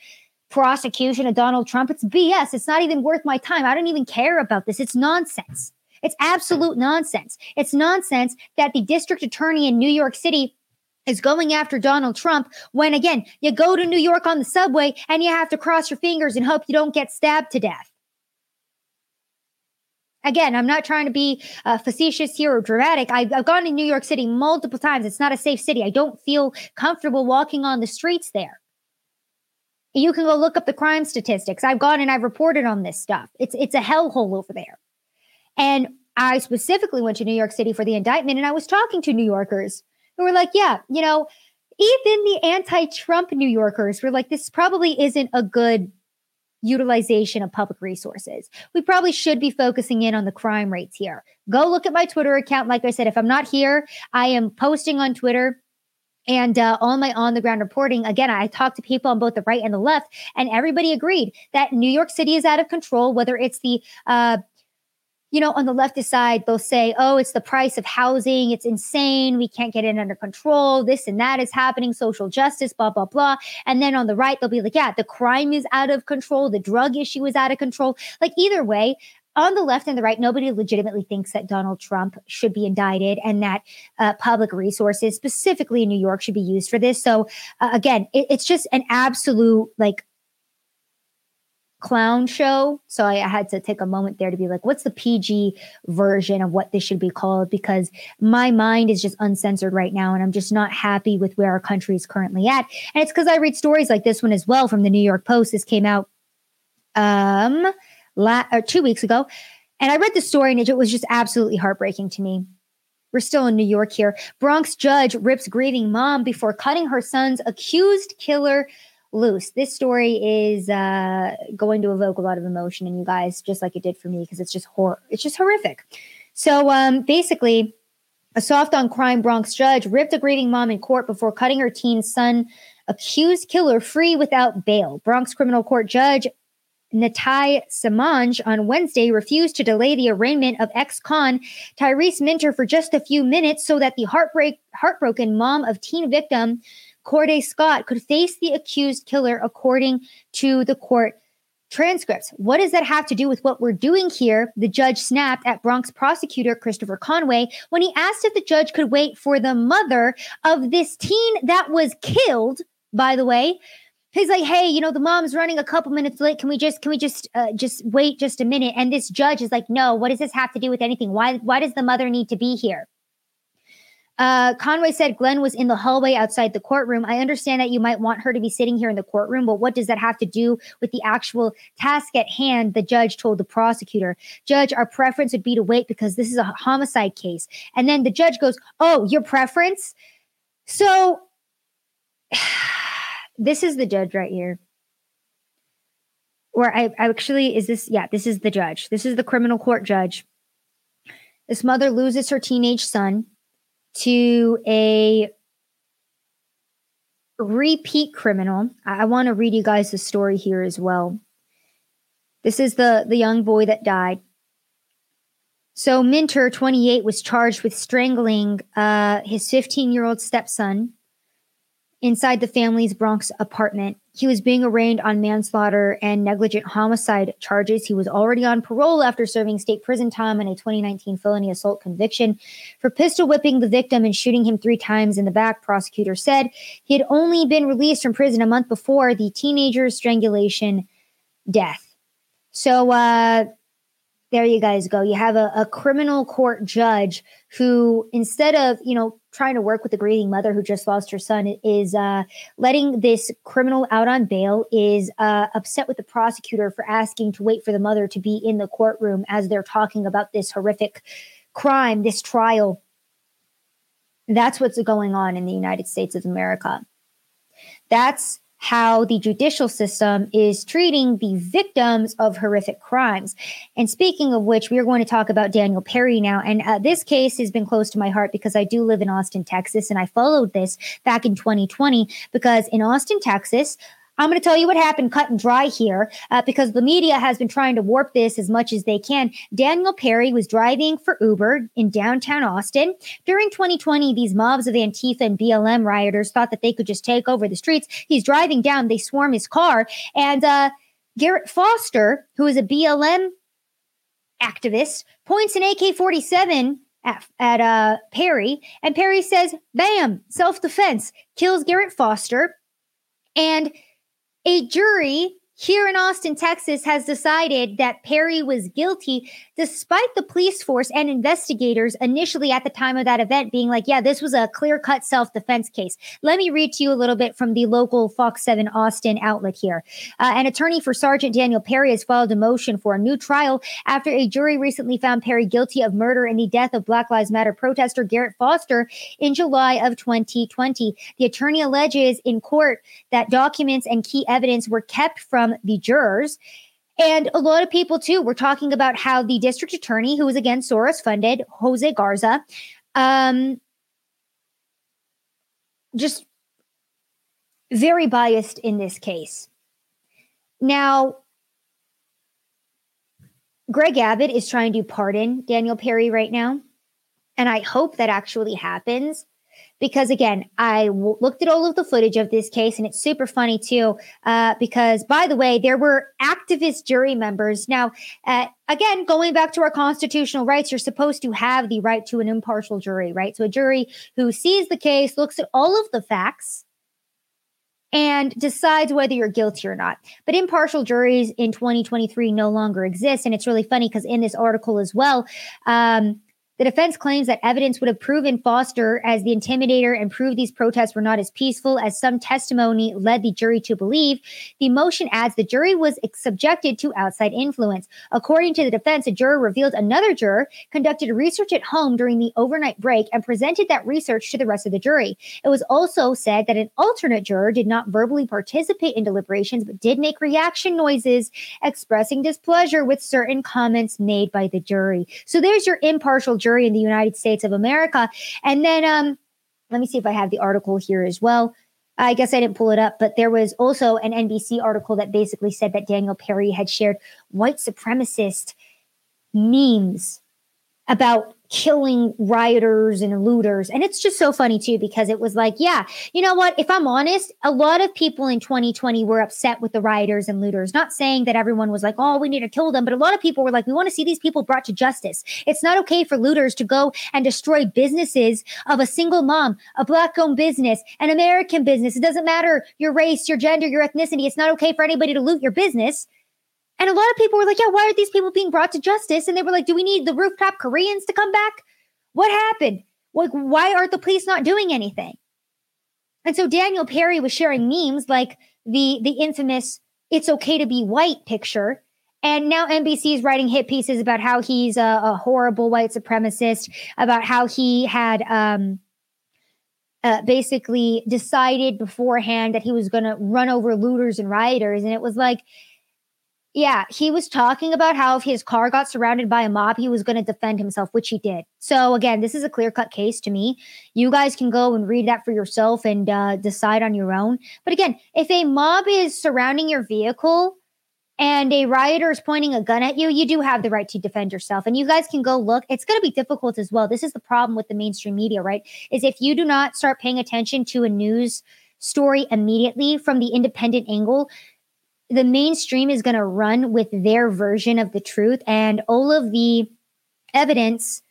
prosecution of Donald Trump. It's BS. It's not even worth my time. I don't even care about this. It's nonsense. It's absolute nonsense. It's nonsense that the district attorney in New York City is going after Donald Trump when again, you go to New York on the subway and you have to cross your fingers and hope you don't get stabbed to death. Again, I'm not trying to be uh, facetious here or dramatic. I've, I've gone to New York City multiple times. It's not a safe city. I don't feel comfortable walking on the streets there. You can go look up the crime statistics. I've gone and I've reported on this stuff. It's it's a hellhole over there. And I specifically went to New York City for the indictment and I was talking to New Yorkers who were like, yeah, you know, even the anti Trump New Yorkers were like, this probably isn't a good utilization of public resources. We probably should be focusing in on the crime rates here. Go look at my Twitter account. Like I said, if I'm not here, I am posting on Twitter and uh, on my on the ground reporting, again, I talked to people on both the right and the left, and everybody agreed that New York City is out of control, whether it's the uh, you know, on the leftist side, they'll say, oh, it's the price of housing. It's insane. We can't get it under control. This and that is happening. Social justice, blah, blah, blah. And then on the right, they'll be like, yeah, the crime is out of control. The drug issue is out of control. Like either way, on the left and the right, nobody legitimately thinks that Donald Trump should be indicted and that uh, public resources, specifically in New York, should be used for this. So, uh, again, it, it's just an absolute like clown show. So I, had to take a moment there to be like, what's the PG version of what this should be called? Because my mind is just uncensored right now. And I'm just not happy with where our country is currently at. And it's because I read stories like this one as well from the New York Post. This came out um la- or two weeks ago. And I read the story and it was just absolutely heartbreaking to me. We're still in New York here. Bronx judge rips grieving mom before cutting her son's accused killer loose. This story is uh, going to evoke a lot of emotion in you guys, just like it did for me, because it's just horror. It's just horrific. So um, basically, a soft on crime Bronx judge ripped a grieving mom in court before cutting her teen son accused killer free without bail. Bronx criminal court judge Natai Samanj on Wednesday refused to delay the arraignment of ex-con Tyrese Minter for just a few minutes so that the heartbreak heartbroken mom of teen victim Corday Scott could face the accused killer according to the court transcripts. What does that have to do with what we're doing here? The judge snapped at Bronx prosecutor Christopher Conway when he asked if the judge could wait for the mother of this teen that was killed, by the way. He's like, "Hey, you know, the mom's running a couple minutes late. Can we just can we just uh, just wait just a minute?" And this judge is like, "No, what does this have to do with anything? Why why does the mother need to be here?" Uh, Conway said Glenn was in the hallway outside the courtroom. I understand that you might want her to be sitting here in the courtroom, but what does that have to do with the actual task at hand? The judge told the prosecutor. Judge, our preference would be to wait because this is a homicide case. And then the judge goes, Oh, your preference? So this is the judge right here. Or I, I actually, is this, yeah, this is the judge. This is the criminal court judge. This mother loses her teenage son to a repeat criminal. I, I want to read you guys the story here as well. This is the the young boy that died. So Minter, 28, was charged with strangling uh, his 15 year old stepson inside the family's Bronx apartment. He was being arraigned on manslaughter and negligent homicide charges. He was already on parole after serving state prison time in a 2019 felony assault conviction for pistol whipping the victim and shooting him three times in the back. Prosecutor said he had only been released from prison a month before the teenager's strangulation death. So, uh, there you guys go. You have a, a criminal court judge who, instead of, you know, trying to work with the grieving mother who just lost her son is uh, letting this criminal out on bail is uh, upset with the prosecutor for asking to wait for the mother to be in the courtroom as they're talking about this horrific crime this trial. That's what's going on in the united states of america. That's how the judicial system is treating the victims of horrific crimes. And speaking of which, we are going to talk about Daniel Perry now. And uh, this case has been close to my heart because I do live in Austin, Texas, and I followed this back in 2020 because in Austin, Texas, I'm going to tell you what happened cut and dry here uh, because the media has been trying to warp this as much as they can. Daniel Perry was driving for Uber in downtown Austin. During 2020, these mobs of Antifa and BLM rioters thought that they could just take over the streets. He's driving down, they swarm his car, and uh, Garrett Foster, who is a BLM activist, points an AK 47 at, at uh, Perry, and Perry says, Bam, self defense, kills Garrett Foster. And a jury here in Austin, Texas, has decided that Perry was guilty, despite the police force and investigators initially at the time of that event being like, yeah, this was a clear cut self defense case. Let me read to you a little bit from the local Fox 7 Austin outlet here. Uh, an attorney for Sergeant Daniel Perry has filed a motion for a new trial after a jury recently found Perry guilty of murder in the death of Black Lives Matter protester Garrett Foster in July of 2020. The attorney alleges in court that documents and key evidence were kept from from the jurors. And a lot of people, too, were talking about how the district attorney, who was again Soros funded, Jose Garza, um, just very biased in this case. Now, Greg Abbott is trying to pardon Daniel Perry right now. And I hope that actually happens because again, I w- looked at all of the footage of this case and it's super funny too. Uh, because by the way, there were activist jury members. Now, uh, again, going back to our constitutional rights, you're supposed to have the right to an impartial jury, right? So a jury who sees the case, looks at all of the facts, and decides whether you're guilty or not. But impartial juries in 2023 no longer exist. And it's really funny because in this article as well, um, The defense claims that evidence would have proven Foster as the intimidator and proved these protests were not as peaceful as some testimony led the jury to believe. The motion adds the jury was subjected to outside influence. According to the defense, a juror revealed another juror conducted research at home during the overnight break and presented that research to the rest of the jury. It was also said that an alternate juror did not verbally participate in deliberations but did make reaction noises expressing displeasure with certain comments made by the jury. So there's your impartial jury in the United States of America. And then um, let me see if I have the article here as well. I guess I didn't pull it up, but there was also an NBC article that basically said that Daniel Perry had shared white supremacist memes about killing rioters and looters. And it's just so funny too, because it was like, yeah, you know what? If I'm honest, a lot of people in 2020 were upset with the rioters and looters. Not saying that everyone was like, oh, we need to kill them, but a lot of people were like, we want to see these people brought to justice. It's not okay for looters to go and destroy businesses of a single mom, a black owned business, an American business. It doesn't matter your race, your gender, your ethnicity. It's not okay for anybody to loot your business. And a lot of people were like, yeah, why are these people being brought to justice? And they were like, do we need the rooftop Koreans to come back? What happened? Like, why aren't the police not doing anything? And so Daniel Perry was sharing memes like the the infamous "It's okay to be white" picture, and now NBC is writing hit pieces about how he's a, a horrible white supremacist, about how he had um, uh, basically decided beforehand that he was going to run over looters and rioters, and it was like yeah, he was talking about how if his car got surrounded by a mob, he was going to defend himself, which he did. So, again, this is a clear cut case to me. You guys can go and read that for yourself and uh, decide on your own. But again, if a mob is surrounding your vehicle and a rioter is pointing a gun at you, you do have the right to defend yourself. And you guys can go look. It's going to be difficult as well. This is the problem with the mainstream media, right? Is if you do not start paying attention to a news story immediately from the independent angle, the mainstream is going to run with their version of the truth and all of the evidence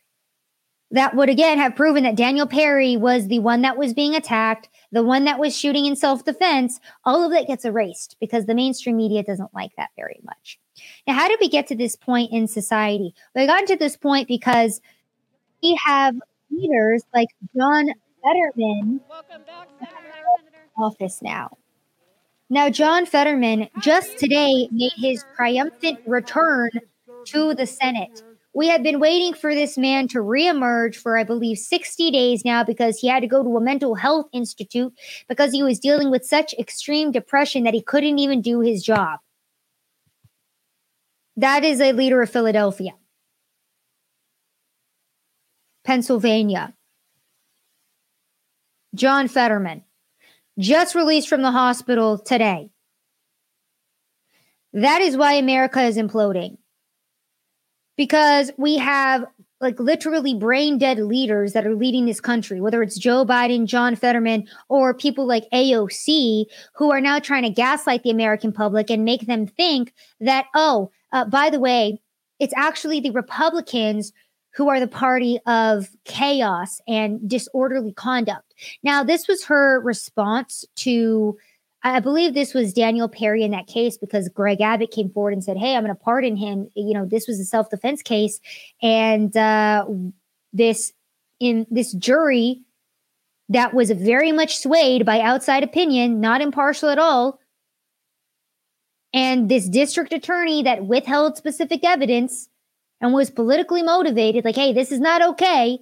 that would again have proven that Daniel Perry was the one that was being attacked, the one that was shooting in self defense, all of that gets erased because the mainstream media doesn't like that very much. Now, how did we get to this point in society? We got to this point because we have leaders like John Fetterman back, Senator. office now. Now, John Fetterman just today made his triumphant return to the Senate. We have been waiting for this man to reemerge for, I believe, 60 days now because he had to go to a mental health institute because he was dealing with such extreme depression that he couldn't even do his job. That is a leader of Philadelphia, Pennsylvania. John Fetterman just released from the hospital today. That is why America is imploding. Because we have like literally brain dead leaders that are leading this country, whether it's Joe Biden, John Fetterman, or people like AOC, who are now trying to gaslight the American public and make them think that, oh, uh, by the way, it's actually the Republicans who are the party of chaos and disorderly conduct. Now, this was her response to, I believe this was Daniel Perry in that case because Greg Abbott came forward and said, Hey, I'm going to pardon him. You know, this was a self defense case. And uh, this, in this jury that was very much swayed by outside opinion, not impartial at all. And this district attorney that withheld specific evidence and was politically motivated, like, hey, this is not okay.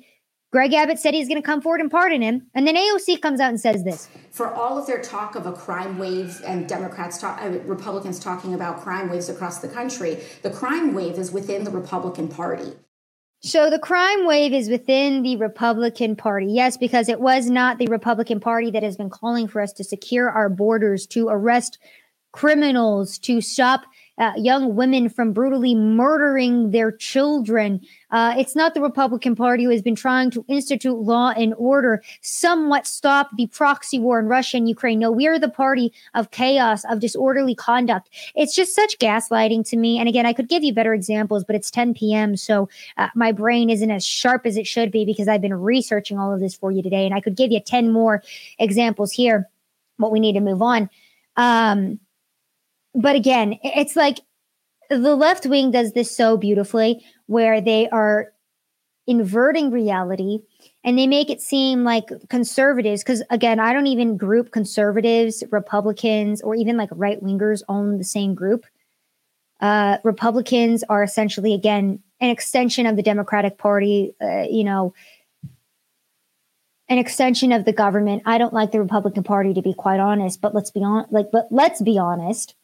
Greg Abbott said he's going to come forward and pardon him. And then AOC comes out and says this.
For all of their talk of a crime wave and Democrats, talk, uh, Republicans talking about crime waves across the country, the crime wave is within the Republican Party.
So the crime wave is within the Republican Party. Yes, because it was not the Republican Party that has been calling for us to secure our borders, to arrest criminals, to stop uh, young women from brutally murdering their children. Uh, it's not the Republican Party who has been trying to institute law and order, somewhat stop the proxy war in Russia and Ukraine. No, we are the party of chaos, of disorderly conduct. It's just such gaslighting to me. And again, I could give you better examples, but it's 10 p.m. So uh, my brain isn't as sharp as it should be because I've been researching all of this for you today. And I could give you 10 more examples here, but we need to move on. Um, but again, it's like the left wing does this so beautifully where they are inverting reality and they make it seem like conservatives because again i don't even group conservatives republicans or even like right wingers own the same group. Uh, republicans are essentially again an extension of the democratic party uh, you know an extension of the government. I don't like the republican party to be quite honest but let's be on like but let's be honest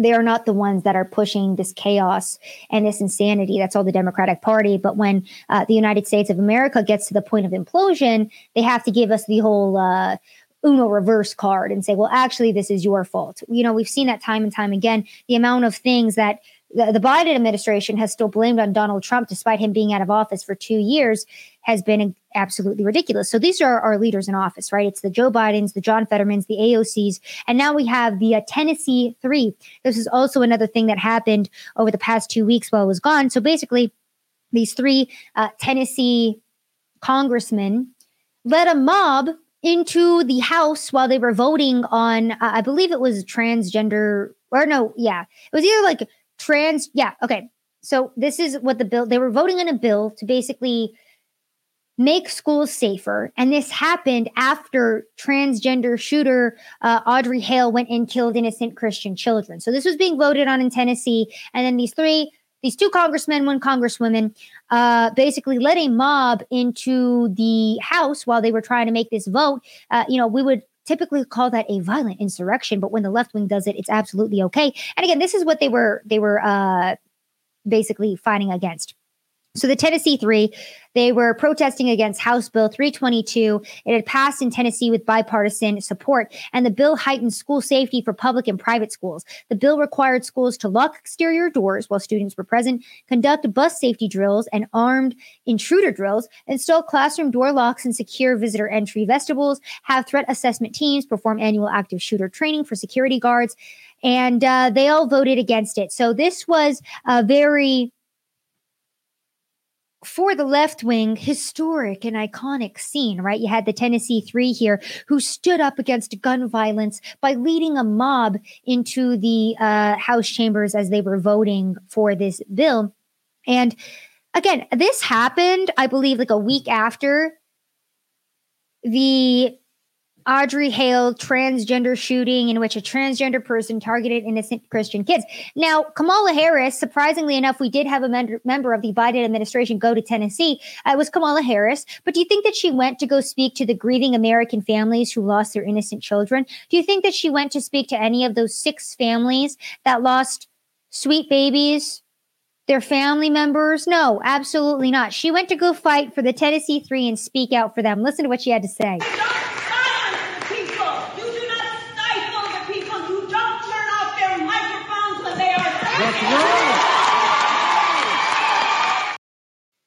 they are not the ones that are pushing this chaos and this insanity. That's all the Democratic Party. But when uh, the United States of America gets to the point of implosion, they have to give us the whole uh, Uno reverse card and say, well, actually, this is your fault. You know, we've seen that time and time again. The amount of things that the, the Biden administration has still blamed on Donald Trump, despite him being out of office for two years, has been absolutely ridiculous. So these are our leaders in office, right? It's the Joe Bidens, the John Fettermans, the AOCs, and now we have the uh, Tennessee Three. This is also another thing that happened over the past two weeks while I was gone. So basically, these three uh, Tennessee congressmen led a mob into the House while they were voting on, uh, I believe it was transgender, or no, yeah, it was either like trans, yeah, okay. So this is what the bill, they were voting on a bill to basically make schools safer. And this happened after transgender shooter uh, Audrey Hale went and killed innocent Christian children. So this was being voted on in Tennessee. And then these three, these two congressmen, one congresswoman, uh, basically led a mob into the House while they were trying to make this vote. Uh, you know, we would typically call that a violent insurrection, but when the left wing does it, it's absolutely okay. And again, this is what they were they were uh, basically fighting against. So the Tennessee Three, they were protesting against House Bill 322. It had passed in Tennessee with bipartisan support, and the bill heightened school safety for public and private schools. The bill required schools to lock exterior doors while students were present, conduct bus safety drills and armed intruder drills, install classroom door locks and secure visitor entry vestibules, have threat assessment teams perform annual active shooter training for security guards, and uh, they all voted against it. So this was a very for the left wing, historic and iconic scene, right? You had the Tennessee Three here who stood up against gun violence by leading a mob into the uh, House chambers as they were voting for this bill. And again, this happened, I believe, like a week after the Audrey Hale transgender shooting in which a transgender person targeted innocent Christian kids. Now, Kamala Harris, surprisingly enough, we did have a member of the Biden administration go to Tennessee. Uh, it was Kamala Harris. But do you think that she went to go speak to the grieving American families who lost their innocent children? Do you think that she went to speak to any of those six families that lost sweet babies, their family members? No, absolutely not. She went to go fight for the Tennessee Three and speak out for them. Listen to what she had to say.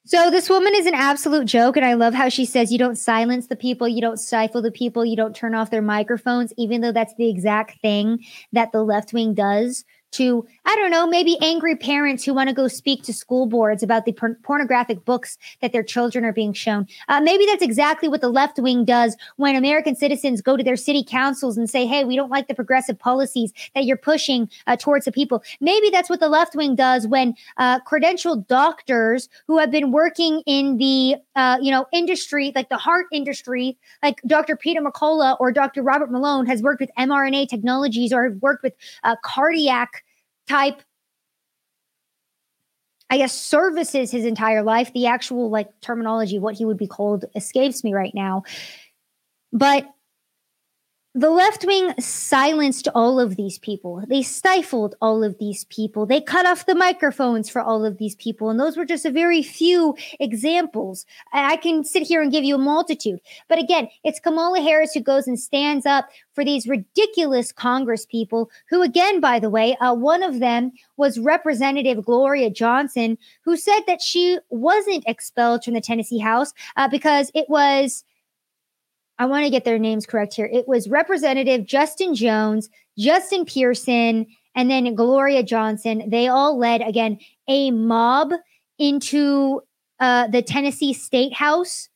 So this woman is an absolute joke, and I love how she says you don't silence the people, you don't stifle the people, you don't turn off their microphones, even though that's the exact thing that the left wing does to, I don't know, maybe angry parents who want to go speak to school boards about the por- pornographic books that their children are being shown. Uh, maybe that's exactly what the left wing does when American citizens go to their city councils and say, hey, we don't like the progressive policies that you're pushing uh, towards the people. Maybe that's what the left wing does when uh, credentialed doctors who have been working in the, uh, you know, industry, like the heart industry, like Dr. Peter McCullough or Dr. Robert Malone has worked with mRNA technologies or have worked with uh, cardiac type I guess services his entire life. The actual like terminology, what he would be called, escapes me right now. But the left wing silenced all of these people. They stifled all of these people. They cut off the microphones for all of these people. And those were just a very few examples. I can sit here and give you a multitude. But again, it's Kamala Harris who goes and stands up for these ridiculous Congress people, who, again, by the way, uh, one of them was Representative Gloria Johnson, who said that she wasn't expelled from the Tennessee House uh, because it was I want to get their names correct here. It was Representative Justin Jones, Justin Pearson, and then Gloria Johnson. They all led, again, a mob into uh, the Tennessee State House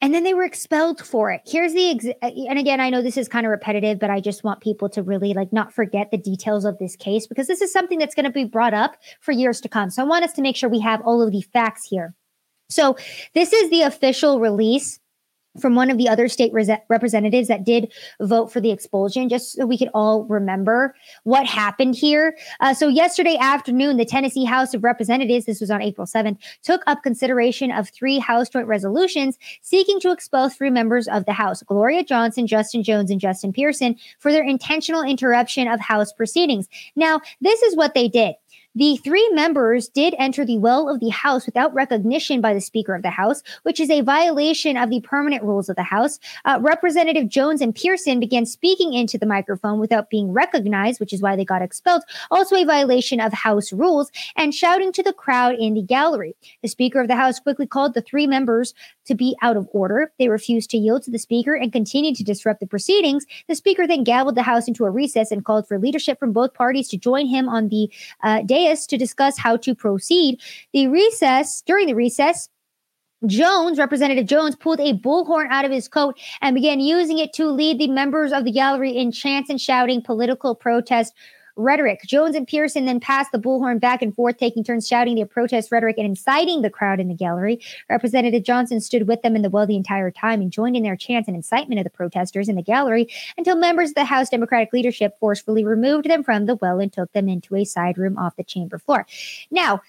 and then they were expelled for it. Here's the ex- and again, I know this is kind of repetitive, but I just want people to really like not forget the details of this case because this is something that's going to be brought up for years to come. So I want us to make sure we have all of the facts here. So this is the official release from one of the other state representatives that did vote for the expulsion, just so we could all remember what happened here. Uh, so, yesterday afternoon, the Tennessee House of Representatives, this was on April 7th, took up consideration of three House joint resolutions seeking to expel three members of the House Gloria Johnson, Justin Jones, and Justin Pearson for their intentional interruption of House proceedings. Now, this is what they did. The three members did enter the well of the House without recognition by the Speaker of the House, which is a violation of the permanent rules of the House. Uh, Representative Jones and Pearson began speaking into the microphone without being recognized, which is why they got expelled. Also, a violation of House rules and shouting to the crowd in the gallery. The Speaker of the House quickly called the three members to be out of order. They refused to yield to the Speaker and continued to disrupt the proceedings. The Speaker then gavelled the House into a recess and called for leadership from both parties to join him on the uh, to discuss how to proceed. The recess, during the recess, Jones, Representative Jones, pulled a bullhorn out of his coat and began using it to lead the members of the gallery in chants and shouting political protest rhetoric. Jones and Pearson then passed the bullhorn back and forth, taking turns shouting their protest rhetoric and inciting the crowd in the gallery. Representative Johnson stood with them in the well the entire time and joined in their chants and incitement of the protesters in the gallery until members of the House Democratic leadership forcefully removed them from the well and took them into a side room off the chamber floor. Now,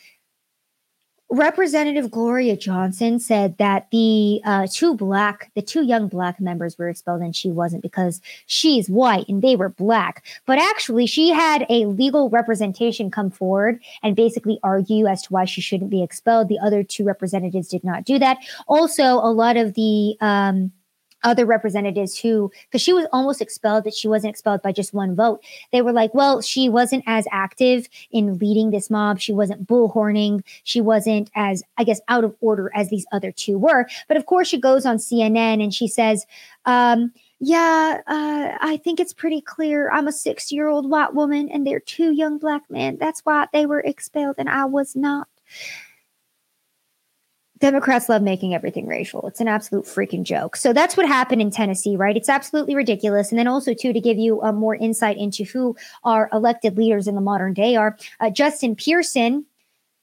Representative Gloria Johnson said that the uh, two black, the two young black members were expelled and she wasn't because she's white and they were black. But actually, she had a legal representation come forward and basically argue as to why she shouldn't be expelled. The other two representatives did not do that. Also, a lot of the um, other representatives who, because she was almost expelled, that she wasn't expelled by just one vote. They were like, well, she wasn't as active in leading this mob. She wasn't bullhorning. She wasn't as, I guess, out of order as these other two were. But of course, she goes on CNN and she says, um, yeah, uh, I think it's pretty clear. I'm a six year old white woman and they're two young black men. That's why they were expelled and I was not. Democrats love making everything racial. It's an absolute freaking joke. So that's what happened in Tennessee, right? It's absolutely ridiculous. And then also, too, to give you a more insight into who our elected leaders in the modern day are, uh, Justin Pearson,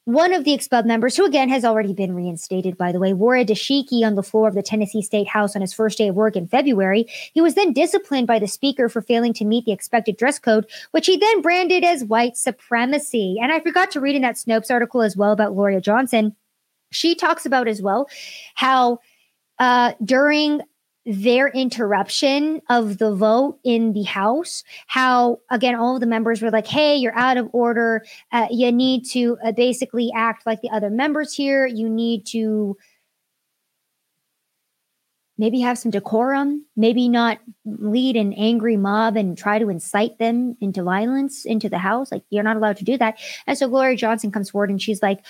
one of the expelled members, who again has already been reinstated, by the way, wore a dashiki on the floor of the Tennessee State House on his first day of work in February. He was then disciplined by the speaker for failing to meet the expected dress code, which he then branded as white supremacy. And I forgot to read in that Snopes article as well about Gloria Johnson she talks about as well how uh, during their interruption of the vote in the House, how again, all of the members were like, hey, you're out of order. Uh, you need to uh, basically act like the other members here. You need to maybe have some decorum, maybe not lead an angry mob and try to incite them into violence into the House. Like, you're not allowed to do that. And so Gloria Johnson comes forward and she's like,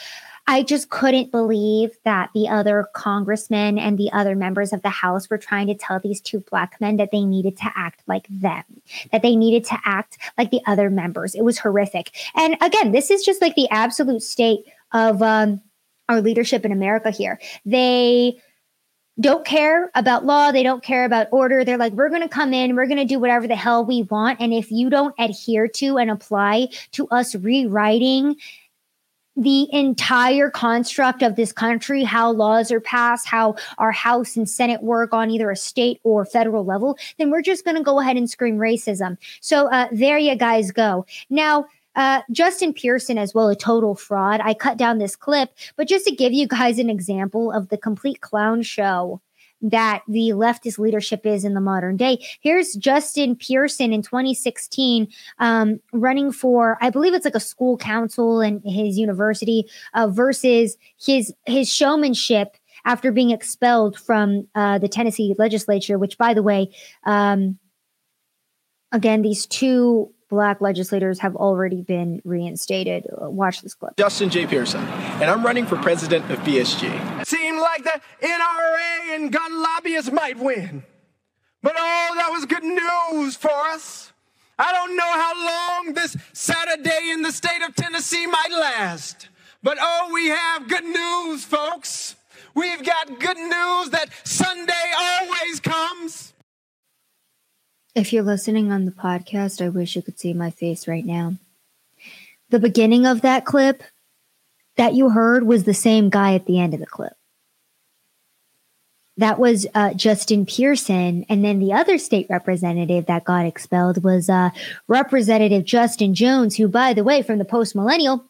I just couldn't believe that the other congressmen and the other members of the House were trying to tell these two black men that they needed to act like them, that they needed to act like the other members. It was horrific. And again, this is just like the absolute state of um, our leadership in America here. They don't care about law. They don't care about order. They're like, we're going to come in, we're going to do whatever the hell we want. And if you don't adhere to and apply to us rewriting the entire construct of this country, how laws are passed, how our House and Senate work on either a state or federal level, then we're just going to go ahead and scream racism. So uh, there you guys go. Now, uh, Justin Pearson as well, a total fraud. I cut down this clip, but just to give you guys an example of the complete clown show that the leftist leadership is in the modern day. Here's Justin Pearson in 2016 um, running for, I believe it's like a school council in his university uh, versus his his showmanship after being expelled from uh, the Tennessee legislature. Which, by the way, um, again, these two black legislators have already been reinstated. Watch this clip.
Justin J. Pearson, and I'm running for president of BSG. Seemed like the NRA and gun lobbyists might win. But oh, that was good news for us. I don't know how long this Saturday in the state of Tennessee might last. But oh, we have good news, folks. We've got good news that Sunday always comes.
If you're listening on the podcast, I wish you could see my face right now. The beginning of that clip that you heard was the same guy at the end of the clip. That was uh, Justin Pearson. And then the other state representative that got expelled was uh, Representative Justin Jones, who, by the way, from the post millennial,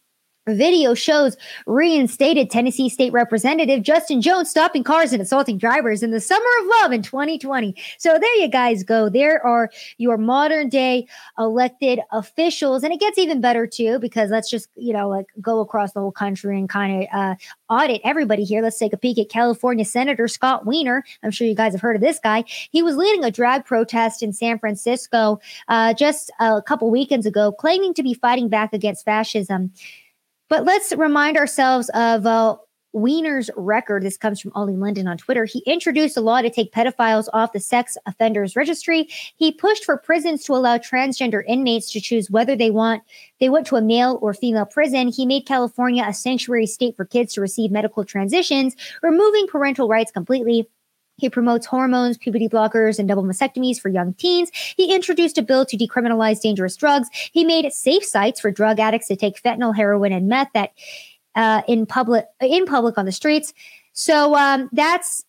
video shows reinstated Tennessee State Representative Justin Jones stopping cars and assaulting drivers in the summer of love in 2020. So there you guys go. There are your modern day elected officials. And it gets even better too, because let's just, you know, like go across the whole country and kind of uh, audit everybody here. Let's take a peek at California Senator Scott Wiener. I'm sure you guys have heard of this guy. He was leading a drag protest in San Francisco uh, just a couple weekends ago, claiming to be fighting back against fascism. But let's remind ourselves of uh, Wiener's record. This comes from Oli London on Twitter. He introduced a law to take pedophiles off the sex offenders registry. He pushed for prisons to allow transgender inmates to choose whether they want they went to a male or female prison. He made California a sanctuary state for kids to receive medical transitions, removing parental rights completely. He promotes hormones, puberty blockers, and double mastectomies for young teens. He introduced a bill to decriminalize dangerous drugs. He made safe sites for drug addicts to take fentanyl, heroin, and meth that uh, in public in public on the streets. So um, that's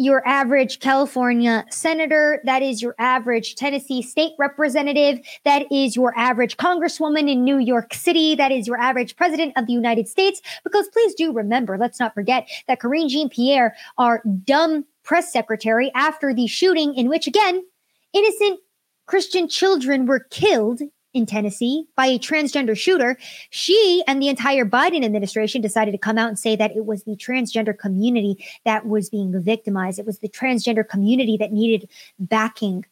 your average California senator. That is your average Tennessee state representative. That is your average congresswoman in New York City. That is your average president of the United States. Because please do remember, let's not forget that Karine Jean Pierre, are dumb press secretary after the shooting in which, again, innocent Christian children were killed in Tennessee by a transgender shooter. She and the entire Biden administration decided to come out and say that it was the transgender community that was being victimized. It was the transgender community that needed backing,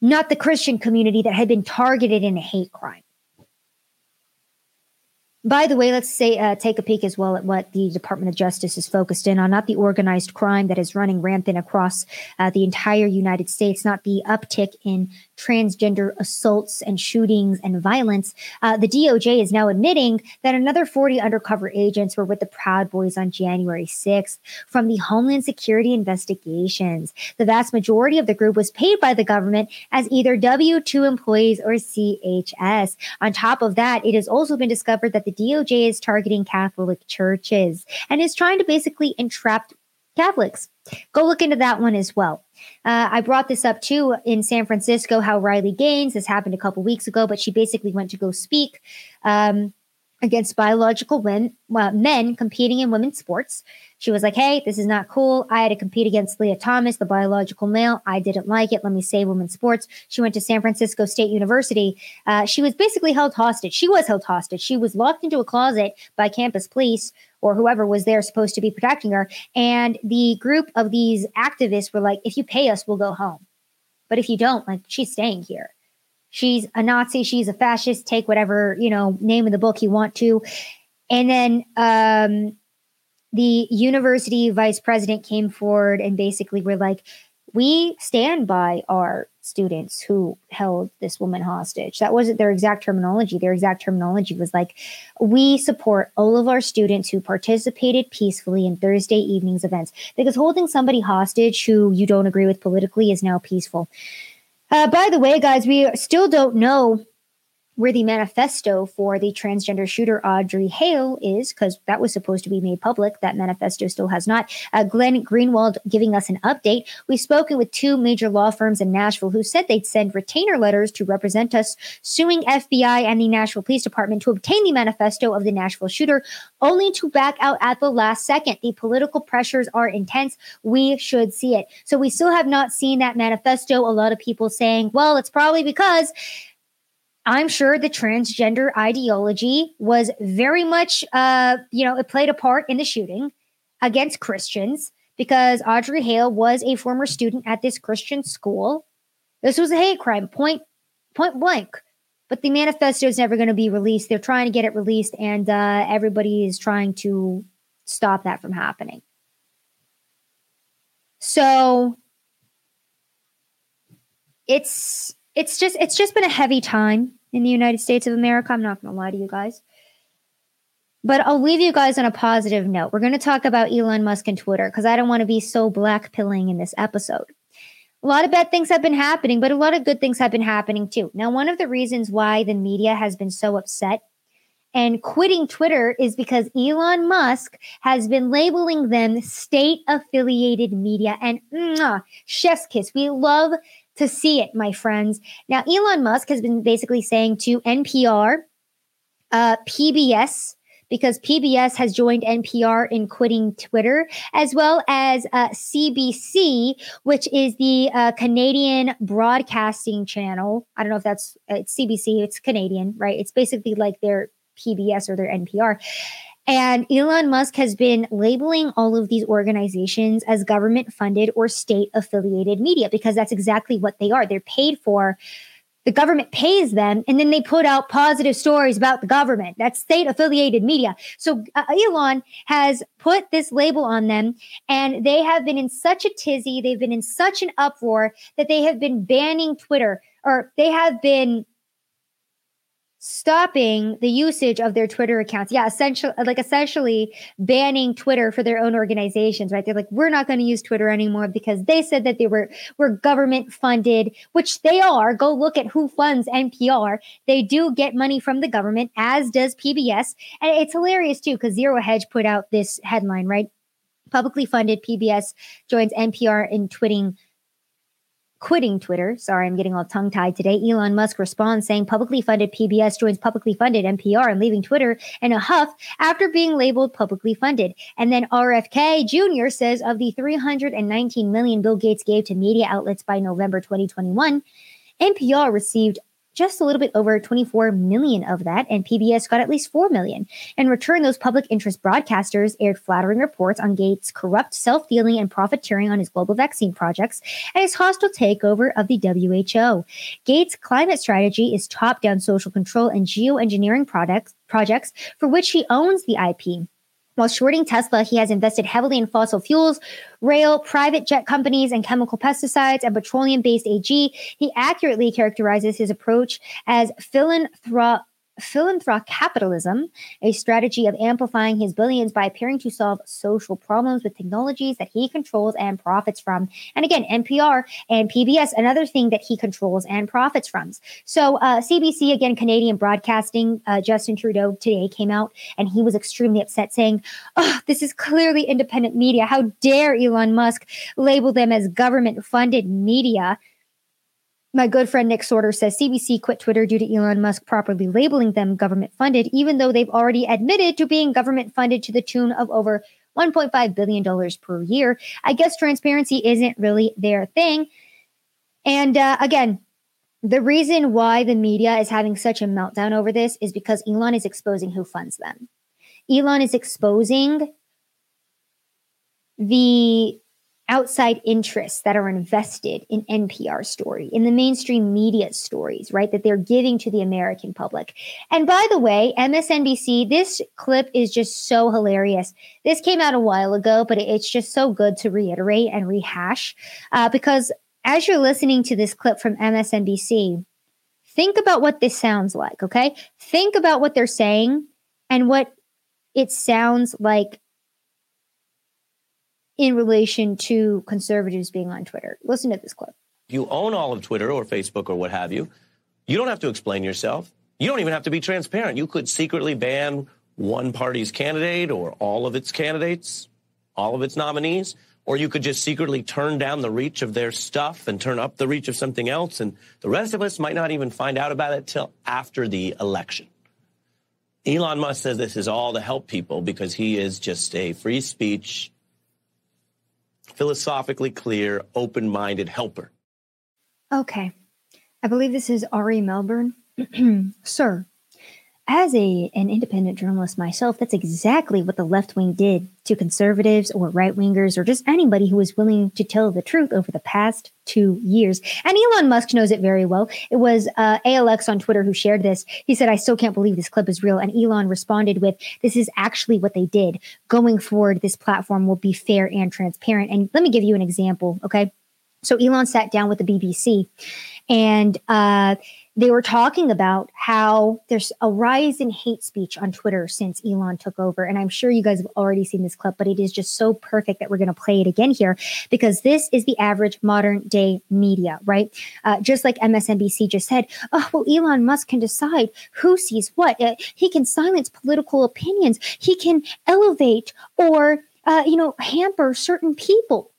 not the Christian community that had been targeted in a hate crime. By the way, let's say uh, take a peek as well at what the Department of Justice is focused in on, not the organized crime that is running rampant across uh, the entire United States, not the uptick in transgender assaults and shootings and violence. Uh, the DOJ is now admitting that another 40 undercover agents were with the Proud Boys on January 6th from the Homeland Security investigations. The vast majority of the group was paid by the government as either W 2 employees or CHS. On top of that, it has also been discovered that the DOJ is targeting Catholic churches and is trying to basically entrap Catholics. Go look into that one as well. Uh, I brought this up too in San Francisco, how Riley Gaines, this happened a couple weeks ago, but she basically went to go speak um, against biological men, well, men competing in women's sports. She was like, hey, this is not cool. I had to compete against Lia Thomas, the biological male. I didn't like it. Let me save women's sports. She went to San Francisco State University. Uh, she was basically held hostage. She was held hostage. She was locked into a closet by campus police or whoever was there supposed to be protecting her. And the group of these activists were like, if you pay us, we'll go home. But if you don't, like, she's staying here. She's a Nazi. She's a fascist. Take whatever, you know, name of the book you want to. And then um, the university vice president came forward and basically were like, we stand by our students who held this woman hostage. That wasn't their exact terminology. Their exact terminology was like, we support all of our students who participated peacefully in Thursday evening's events because holding somebody hostage who you don't agree with politically is now peaceful. Uh, by the way, guys, we still don't know where the manifesto for the transgender shooter Audrey Hale is, because that was supposed to be made public. That manifesto still has not. Uh, Glenn Greenwald giving us an update. We've spoken with two major law firms in Nashville who said they'd send retainer letters to represent us, suing FBI and the Nashville Police Department to obtain the manifesto of the Nashville shooter, only to back out at the last second. The political pressures are intense. We should see it. So we still have not seen that manifesto. A lot of people saying, well, it's probably because I'm sure the transgender ideology was very much, uh, you know, it played a part in the shooting against Christians because Audrey Hale was a former student at this Christian school. This was a hate crime, point point blank. But the manifesto is never going to be released. They're trying to get it released, and uh, everybody is trying to stop that from happening. So it's it's just it's just been a heavy time in the United States of America. I'm not going to lie to you guys. But I'll leave you guys on a positive note. We're going to talk about Elon Musk and Twitter because I don't want to be so black pilling in this episode. A lot of bad things have been happening, but a lot of good things have been happening too. Now, one of the reasons why the media has been so upset and quitting Twitter is because Elon Musk has been labeling them state affiliated media. And mwah, chef's kiss. We love to see it, my friends. Now, Elon Musk has been basically saying to NPR, uh, PBS, because PBS has joined NPR in quitting Twitter, as well as uh, CBC, which is the uh, Canadian broadcasting channel. I don't know if that's uh, it's CBC, it's Canadian, right? It's basically like their PBS or their NPR. And Elon Musk has been labeling all of these organizations as government funded or state affiliated media because that's exactly what they are. They're paid for the government pays them and then they put out positive stories about the government. That's state affiliated media. So uh, Elon has put this label on them and they have been in such a tizzy. They've been in such an uproar that they have been banning Twitter or they have been stopping the usage of their Twitter accounts. Yeah, essentially, like essentially banning Twitter for their own organizations, right? They're like, we're not going to use Twitter anymore because they said that they were were government funded, which they are. Go look at who funds NPR. They do get money from the government, as does PBS, and it's hilarious too because Zero Hedge put out this headline, right? Publicly funded PBS joins NPR in twitting quitting Twitter. Sorry, I'm getting all tongue tied today. Elon Musk responds saying publicly funded PBS joins publicly funded NPR and leaving Twitter in a huff after being labeled publicly funded. And then RFK Jr. says of the 319 million Bill Gates gave to media outlets by November 2021, NPR received just a little bit over 24 million of that, and PBS got at least 4 million. In return, those public interest broadcasters aired flattering reports on Gates' corrupt self dealing and profiteering on his global vaccine projects and his hostile takeover of the WHO. Gates' climate strategy is top down social control and geoengineering products, projects for which he owns the IP. While shorting Tesla, he has invested heavily in fossil fuels, rail, private jet companies, and chemical pesticides and petroleum based AG. He accurately characterizes his approach as philanthrop philanthropic capitalism, a strategy of amplifying his billions by appearing to solve social problems with technologies that he controls and profits from. And again, NPR and PBS, another thing that he controls and profits from. So, uh, CBC, again, Canadian Broadcasting, uh, Justin Trudeau today came out and he was extremely upset, saying, Oh, this is clearly independent media. How dare Elon Musk label them as government funded media? My good friend Nick Sortor says CBC quit Twitter due to Elon Musk properly labeling them government funded, even though they've already admitted to being government funded to the tune of over $1.5 billion per year. I guess transparency isn't really their thing. And uh, again, the reason why the media is having such a meltdown over this is because Elon is exposing who funds them. Elon is exposing the outside interests that are invested in NPR story, in the mainstream media stories, right? That they're giving to the American public. And by the way, MSNBC, this clip is just so hilarious. This came out a while ago, but it's just so good to reiterate and rehash uh, because as you're listening to this clip from MSNBC, think about what this sounds like, okay? Think about what they're saying and what it sounds like in relation to conservatives being on Twitter. Listen to this clip.
You own all of Twitter or Facebook or what have you. You don't have to explain yourself. You don't even have to be transparent. You could secretly ban one party's candidate or all of its candidates, all of its nominees, or you could just secretly turn down the reach of their stuff and turn up the reach of something else. And the rest of us might not even find out about it till after the election. Elon Musk says this is all to help people because he is just a free speech philosophically clear, open minded helper.
Okay. I believe this is Ari Melber. Sir, as a an independent journalist myself, that's exactly what the left wing did to conservatives or right wingers or just anybody who was willing to tell the truth over the past two years. And Elon Musk knows it very well. It was uh, ALX on Twitter who shared this. He said, "I still can't believe this clip is real." And Elon responded with, "This is actually what they did. Going forward, this platform will be fair and transparent." And let me give you an example. Okay. So Elon sat down with the BBC and uh, they were talking about how there's a rise in hate speech on Twitter since Elon took over. And I'm sure you guys have already seen this clip, but it is just so perfect that we're going to play it again here because this is the average modern day media, right? Uh, just like MSNBC just said, oh, well, Elon Musk can decide who sees what. Uh, he can silence political opinions, he can elevate or, uh, you know, hamper certain people.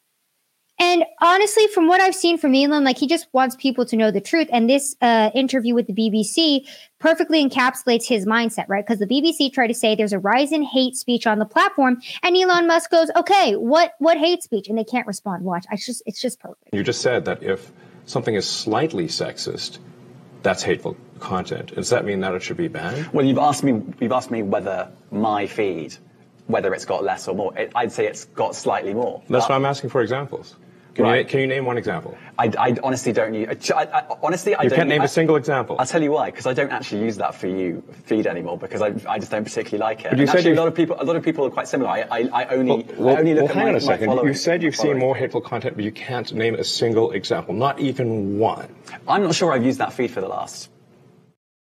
And honestly, from what I've seen from Elon, like he just wants people to know the truth. And this uh, interview with the BBC perfectly encapsulates his mindset, right? Because the BBC tried to say there's a rise in hate speech on the platform, and Elon Musk goes, "Okay, what what hate speech?" And they can't respond. Watch, I just it's just perfect.
You just said that if something is slightly sexist, that's hateful content. Does that mean that it should be banned?
Well, you've asked me. You've asked me whether my feed, whether it's got less or more. I'd say it's got slightly more.
That's why I'm asking for examples. Can, right. you, can you name one example?
I, I honestly don't use. I, I, honestly, I
you
don't.
can't name I, a single example.
I'll tell you why. Because I don't actually use that for you feed anymore. Because I, I just don't particularly like it. But you and said actually, a lot of people, a lot of people are quite similar. I, I, I only,
well, well,
I only
look
well,
at hang
my,
on a second.
You
said you've seen more hateful content, but you can't name a single example, not even one.
I'm not sure I've used that feed for the last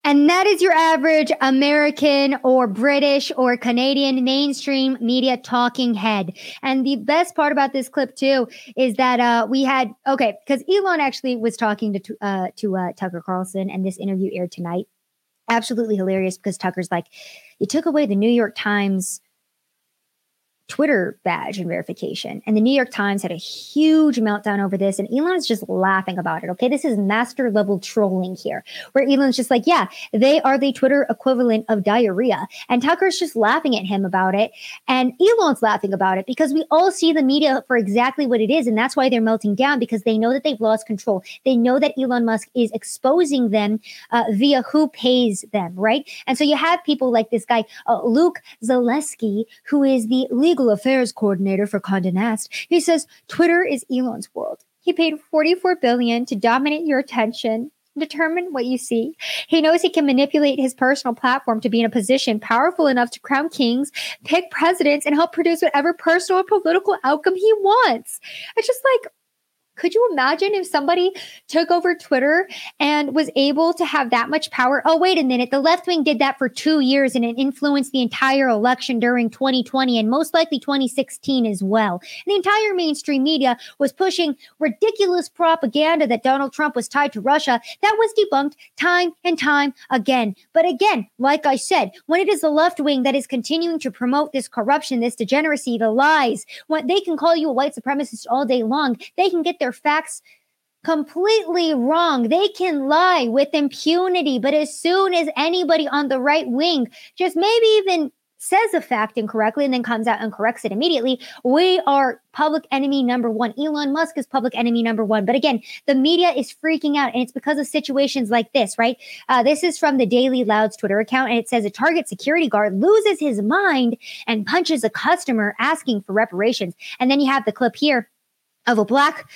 and that is your average American or British or Canadian mainstream media talking head. And the best part about this clip too is that uh, we had okay because Elon actually was talking to uh, to uh, Tucker Carlson, and this interview aired tonight. Absolutely hilarious because Tucker's like, you took away the New York Times Twitter badge and verification. And the New York Times had a huge meltdown over this. And Elon's just laughing about it. Okay. This is master level trolling here, where Elon's just like, yeah, they are the Twitter equivalent of diarrhea. And Tucker's just laughing at him about it. And Elon's laughing about it because we all see the media for exactly what it is. And that's why they're melting down because they know that they've lost control. They know that Elon Musk is exposing them uh, via who pays them, right? And so you have people like this guy, uh, Luke Zaleski, who is the legal affairs coordinator for Condé Nast. He says Twitter is Elon's world. He paid 44 billion to dominate your attention, determine what you see. He knows he can manipulate his personal platform to be in a position powerful enough to crown kings, pick presidents, and help produce whatever personal or political outcome he wants. It's just like could you imagine if somebody took over Twitter and was able to have that much power? Oh, wait a minute. The left wing did that for two years and it influenced the entire election during 2020 and most likely 2016 as well. And the entire mainstream media was pushing ridiculous propaganda that Donald Trump was tied to Russia. That was debunked time and time again. But again, like I said, when it is the left wing that is continuing to promote this corruption, this degeneracy, the lies, when they can call you a white supremacist all day long, they can get their facts completely wrong. They can lie with impunity, but as soon as anybody on the right wing just maybe even says a fact incorrectly and then comes out and corrects it immediately, we are public enemy number one. Elon Musk is public enemy number one. But again, the media is freaking out, and it's because of situations like this, right? Uh, this is from the Daily Louds Twitter account, and it says a Target security guard loses his mind and punches a customer asking for reparations. And then you have the clip here of a black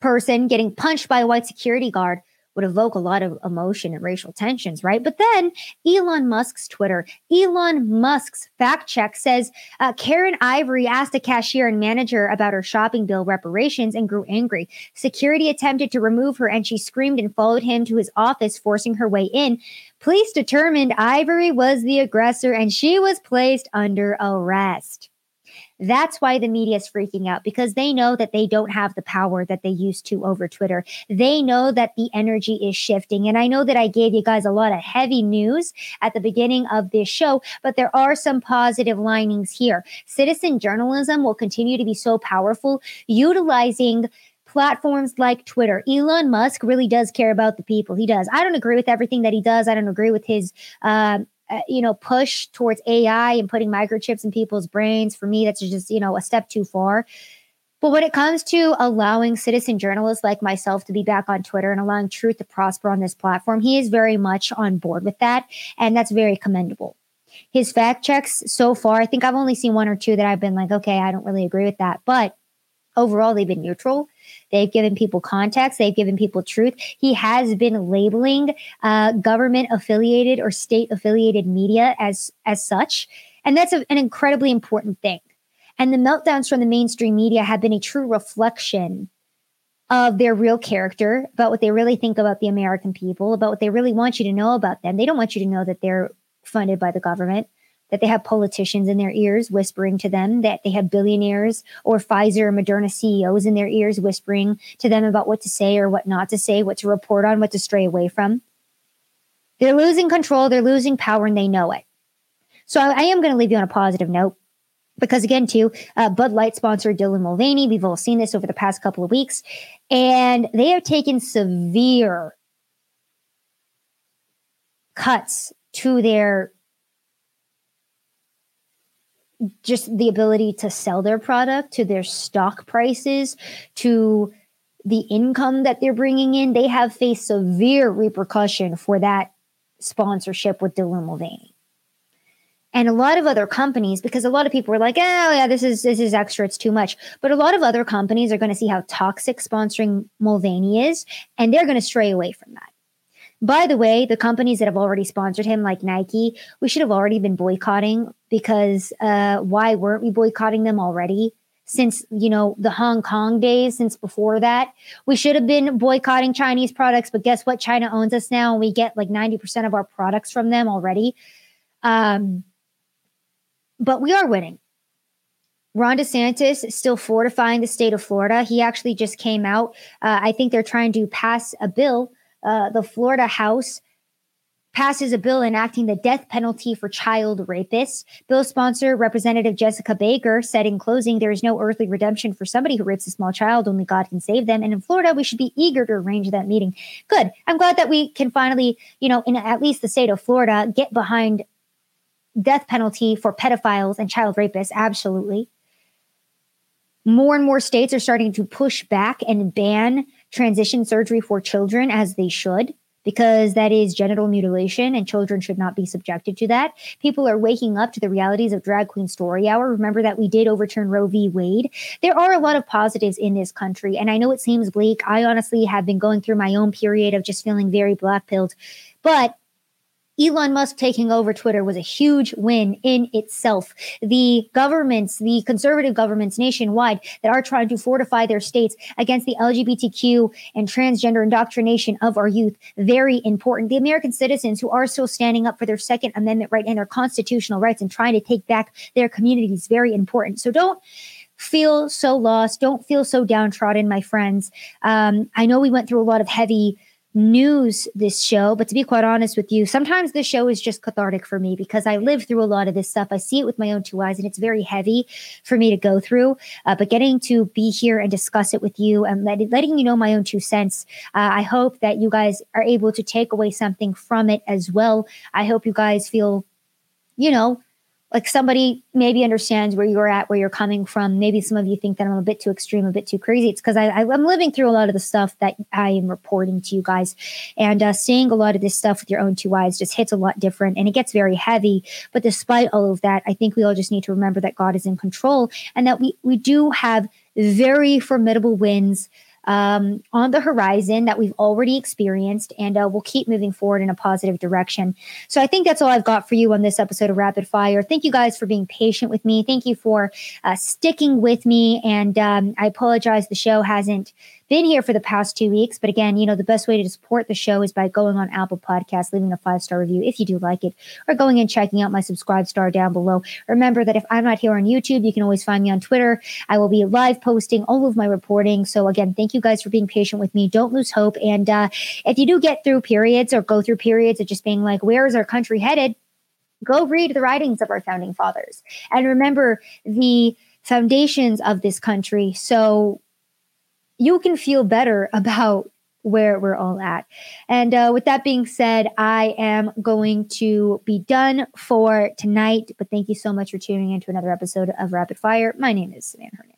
person getting punched by a white security guard would evoke a lot of emotion and racial tensions, right? But then Elon Musk's Twitter, Elon Musk's fact check says uh, Karen Ivory asked a cashier and manager about her shopping bill reparations and grew angry. Security attempted to remove her and she screamed and followed him to his office, forcing her way in. Police determined Ivory was the aggressor and she was placed under arrest. That's why the media is freaking out because they know that they don't have the power that they used to over Twitter. They know that the energy is shifting. And I know that I gave you guys a lot of heavy news at the beginning of this show, but there are some positive linings here. Citizen journalism will continue to be so powerful, utilizing platforms like Twitter. Elon Musk really does care about the people. He does. I don't agree with everything that he does. I don't agree with his uh, uh, you know, push towards AI and putting microchips in people's brains, for me, that's just, you know, a step too far. But when it comes to allowing citizen journalists like myself to be back on Twitter and allowing truth to prosper on this platform, he is very much on board with that. And that's very commendable. His fact checks so far, I think I've only seen one or two that I've been like, okay, I don't really agree with that. But overall, they've been neutral. They've given people context. They've given people truth. He has been labeling uh, government affiliated or state affiliated media as as such, and that's a, an incredibly important thing. And the meltdowns from the mainstream media have been a true reflection of their real character, about what they really think about the American people, about what they really want you to know about them. They don't want you to know that they're funded by the government, that they have politicians in their ears whispering to them, that they have billionaires or Pfizer or Moderna CEOs in their ears whispering to them about what to say or what not to say, what to report on, what to stray away from. They're losing control, they're losing power, and they know it. So I, I am going to leave you on a positive note because again too uh, bud light sponsor dylan mulvaney we've all seen this over the past couple of weeks and they have taken severe cuts to their just the ability to sell their product to their stock prices to the income that they're bringing in they have faced severe repercussion for that sponsorship with dylan mulvaney and a lot of other companies because a lot of people were like oh yeah this is this is extra it's too much. But a lot of other companies are going to see how toxic sponsoring mulvaney is and they're going to stray away from that by the way the companies that have already sponsored him like nike we should have already been boycotting because uh, why weren't we boycotting them already since you know the hong kong days since before that we should have been boycotting chinese products but guess what china owns us now and we get like 90% of our products from them already um, but we are winning. Ron DeSantis is still fortifying the state of Florida. He actually just came out. Uh, I think they're trying to pass a bill. Uh, the Florida House passes a bill enacting the death penalty for child rapists. Bill sponsor Representative Jessica Baker said in closing, there is no earthly redemption for somebody who rapes a small child. Only God can save them. And in Florida, we should be eager to arrange that meeting. Good. I'm glad that we can finally, you know, in at least the state of Florida, get behind death penalty for pedophiles and child rapists, absolutely. More and more states are starting to push back and ban transition surgery for children as they should because that is genital mutilation and children should not be subjected to that. People are waking up to the realities of drag queen story hour. Remember that we did overturn Roe v. Wade. There are a lot of positives in this country, and I know it seems bleak. I honestly have been going through my own period of just feeling very black pilled, but Elon Musk taking over Twitter was a huge win in itself. The governments, the conservative governments nationwide that are trying to fortify their states against the LGBTQ and transgender indoctrination of our youth, very important. The American citizens who are still standing up for their Second Amendment right and their constitutional rights and trying to take back their communities, very important. So don't feel so lost. Don't feel so downtrodden, my friends. Um, I know we went through a lot of heavy news this show, but to be quite honest with you, sometimes this show is just cathartic for me because I live through a lot of this stuff. I see it with my own two eyes and it's very heavy for me to go through. Uh, but getting to be here and discuss it with you and let, letting you know my own two cents, uh, I hope that you guys are able to take away something from it as well. I hope you guys feel, you know, like somebody maybe understands where you're at, where you're coming from. Maybe some of you think that I'm a bit too extreme, a bit too crazy. It's because I, am living through a lot of the stuff that I am reporting to you guys. And uh, seeing a lot of this stuff with your own two eyes just hits a lot different and it gets very heavy. But despite all of that, I think we all just need to remember that God is in control and that we, we do have very formidable wins um, on the horizon that we've already experienced, and uh, we'll keep moving forward in a positive direction. So I think that's all I've got for you on this episode of Rapid Fire. Thank you guys for being patient with me. Thank you for uh, sticking with me. And um, I apologize the show hasn't been here for the past two weeks. But again, you know, the best way to support the show is by going on Apple Podcasts, leaving a five star review if you do like it, or going and checking out my subscribe star down below. Remember that if I'm not here on YouTube, you can always find me on Twitter. I will be live posting all of my reporting. So again, thank you guys for being patient with me. Don't lose hope. And uh, if you do get through periods or go through periods of just being like, where is our country headed? Go read the writings of our founding fathers and remember the foundations of this country. So you can feel better about where we're all at. And uh, with that being said, I am going to be done for tonight. But thank you so much for tuning in to another episode of Rapid Fire. My name is Savanah Hernandez.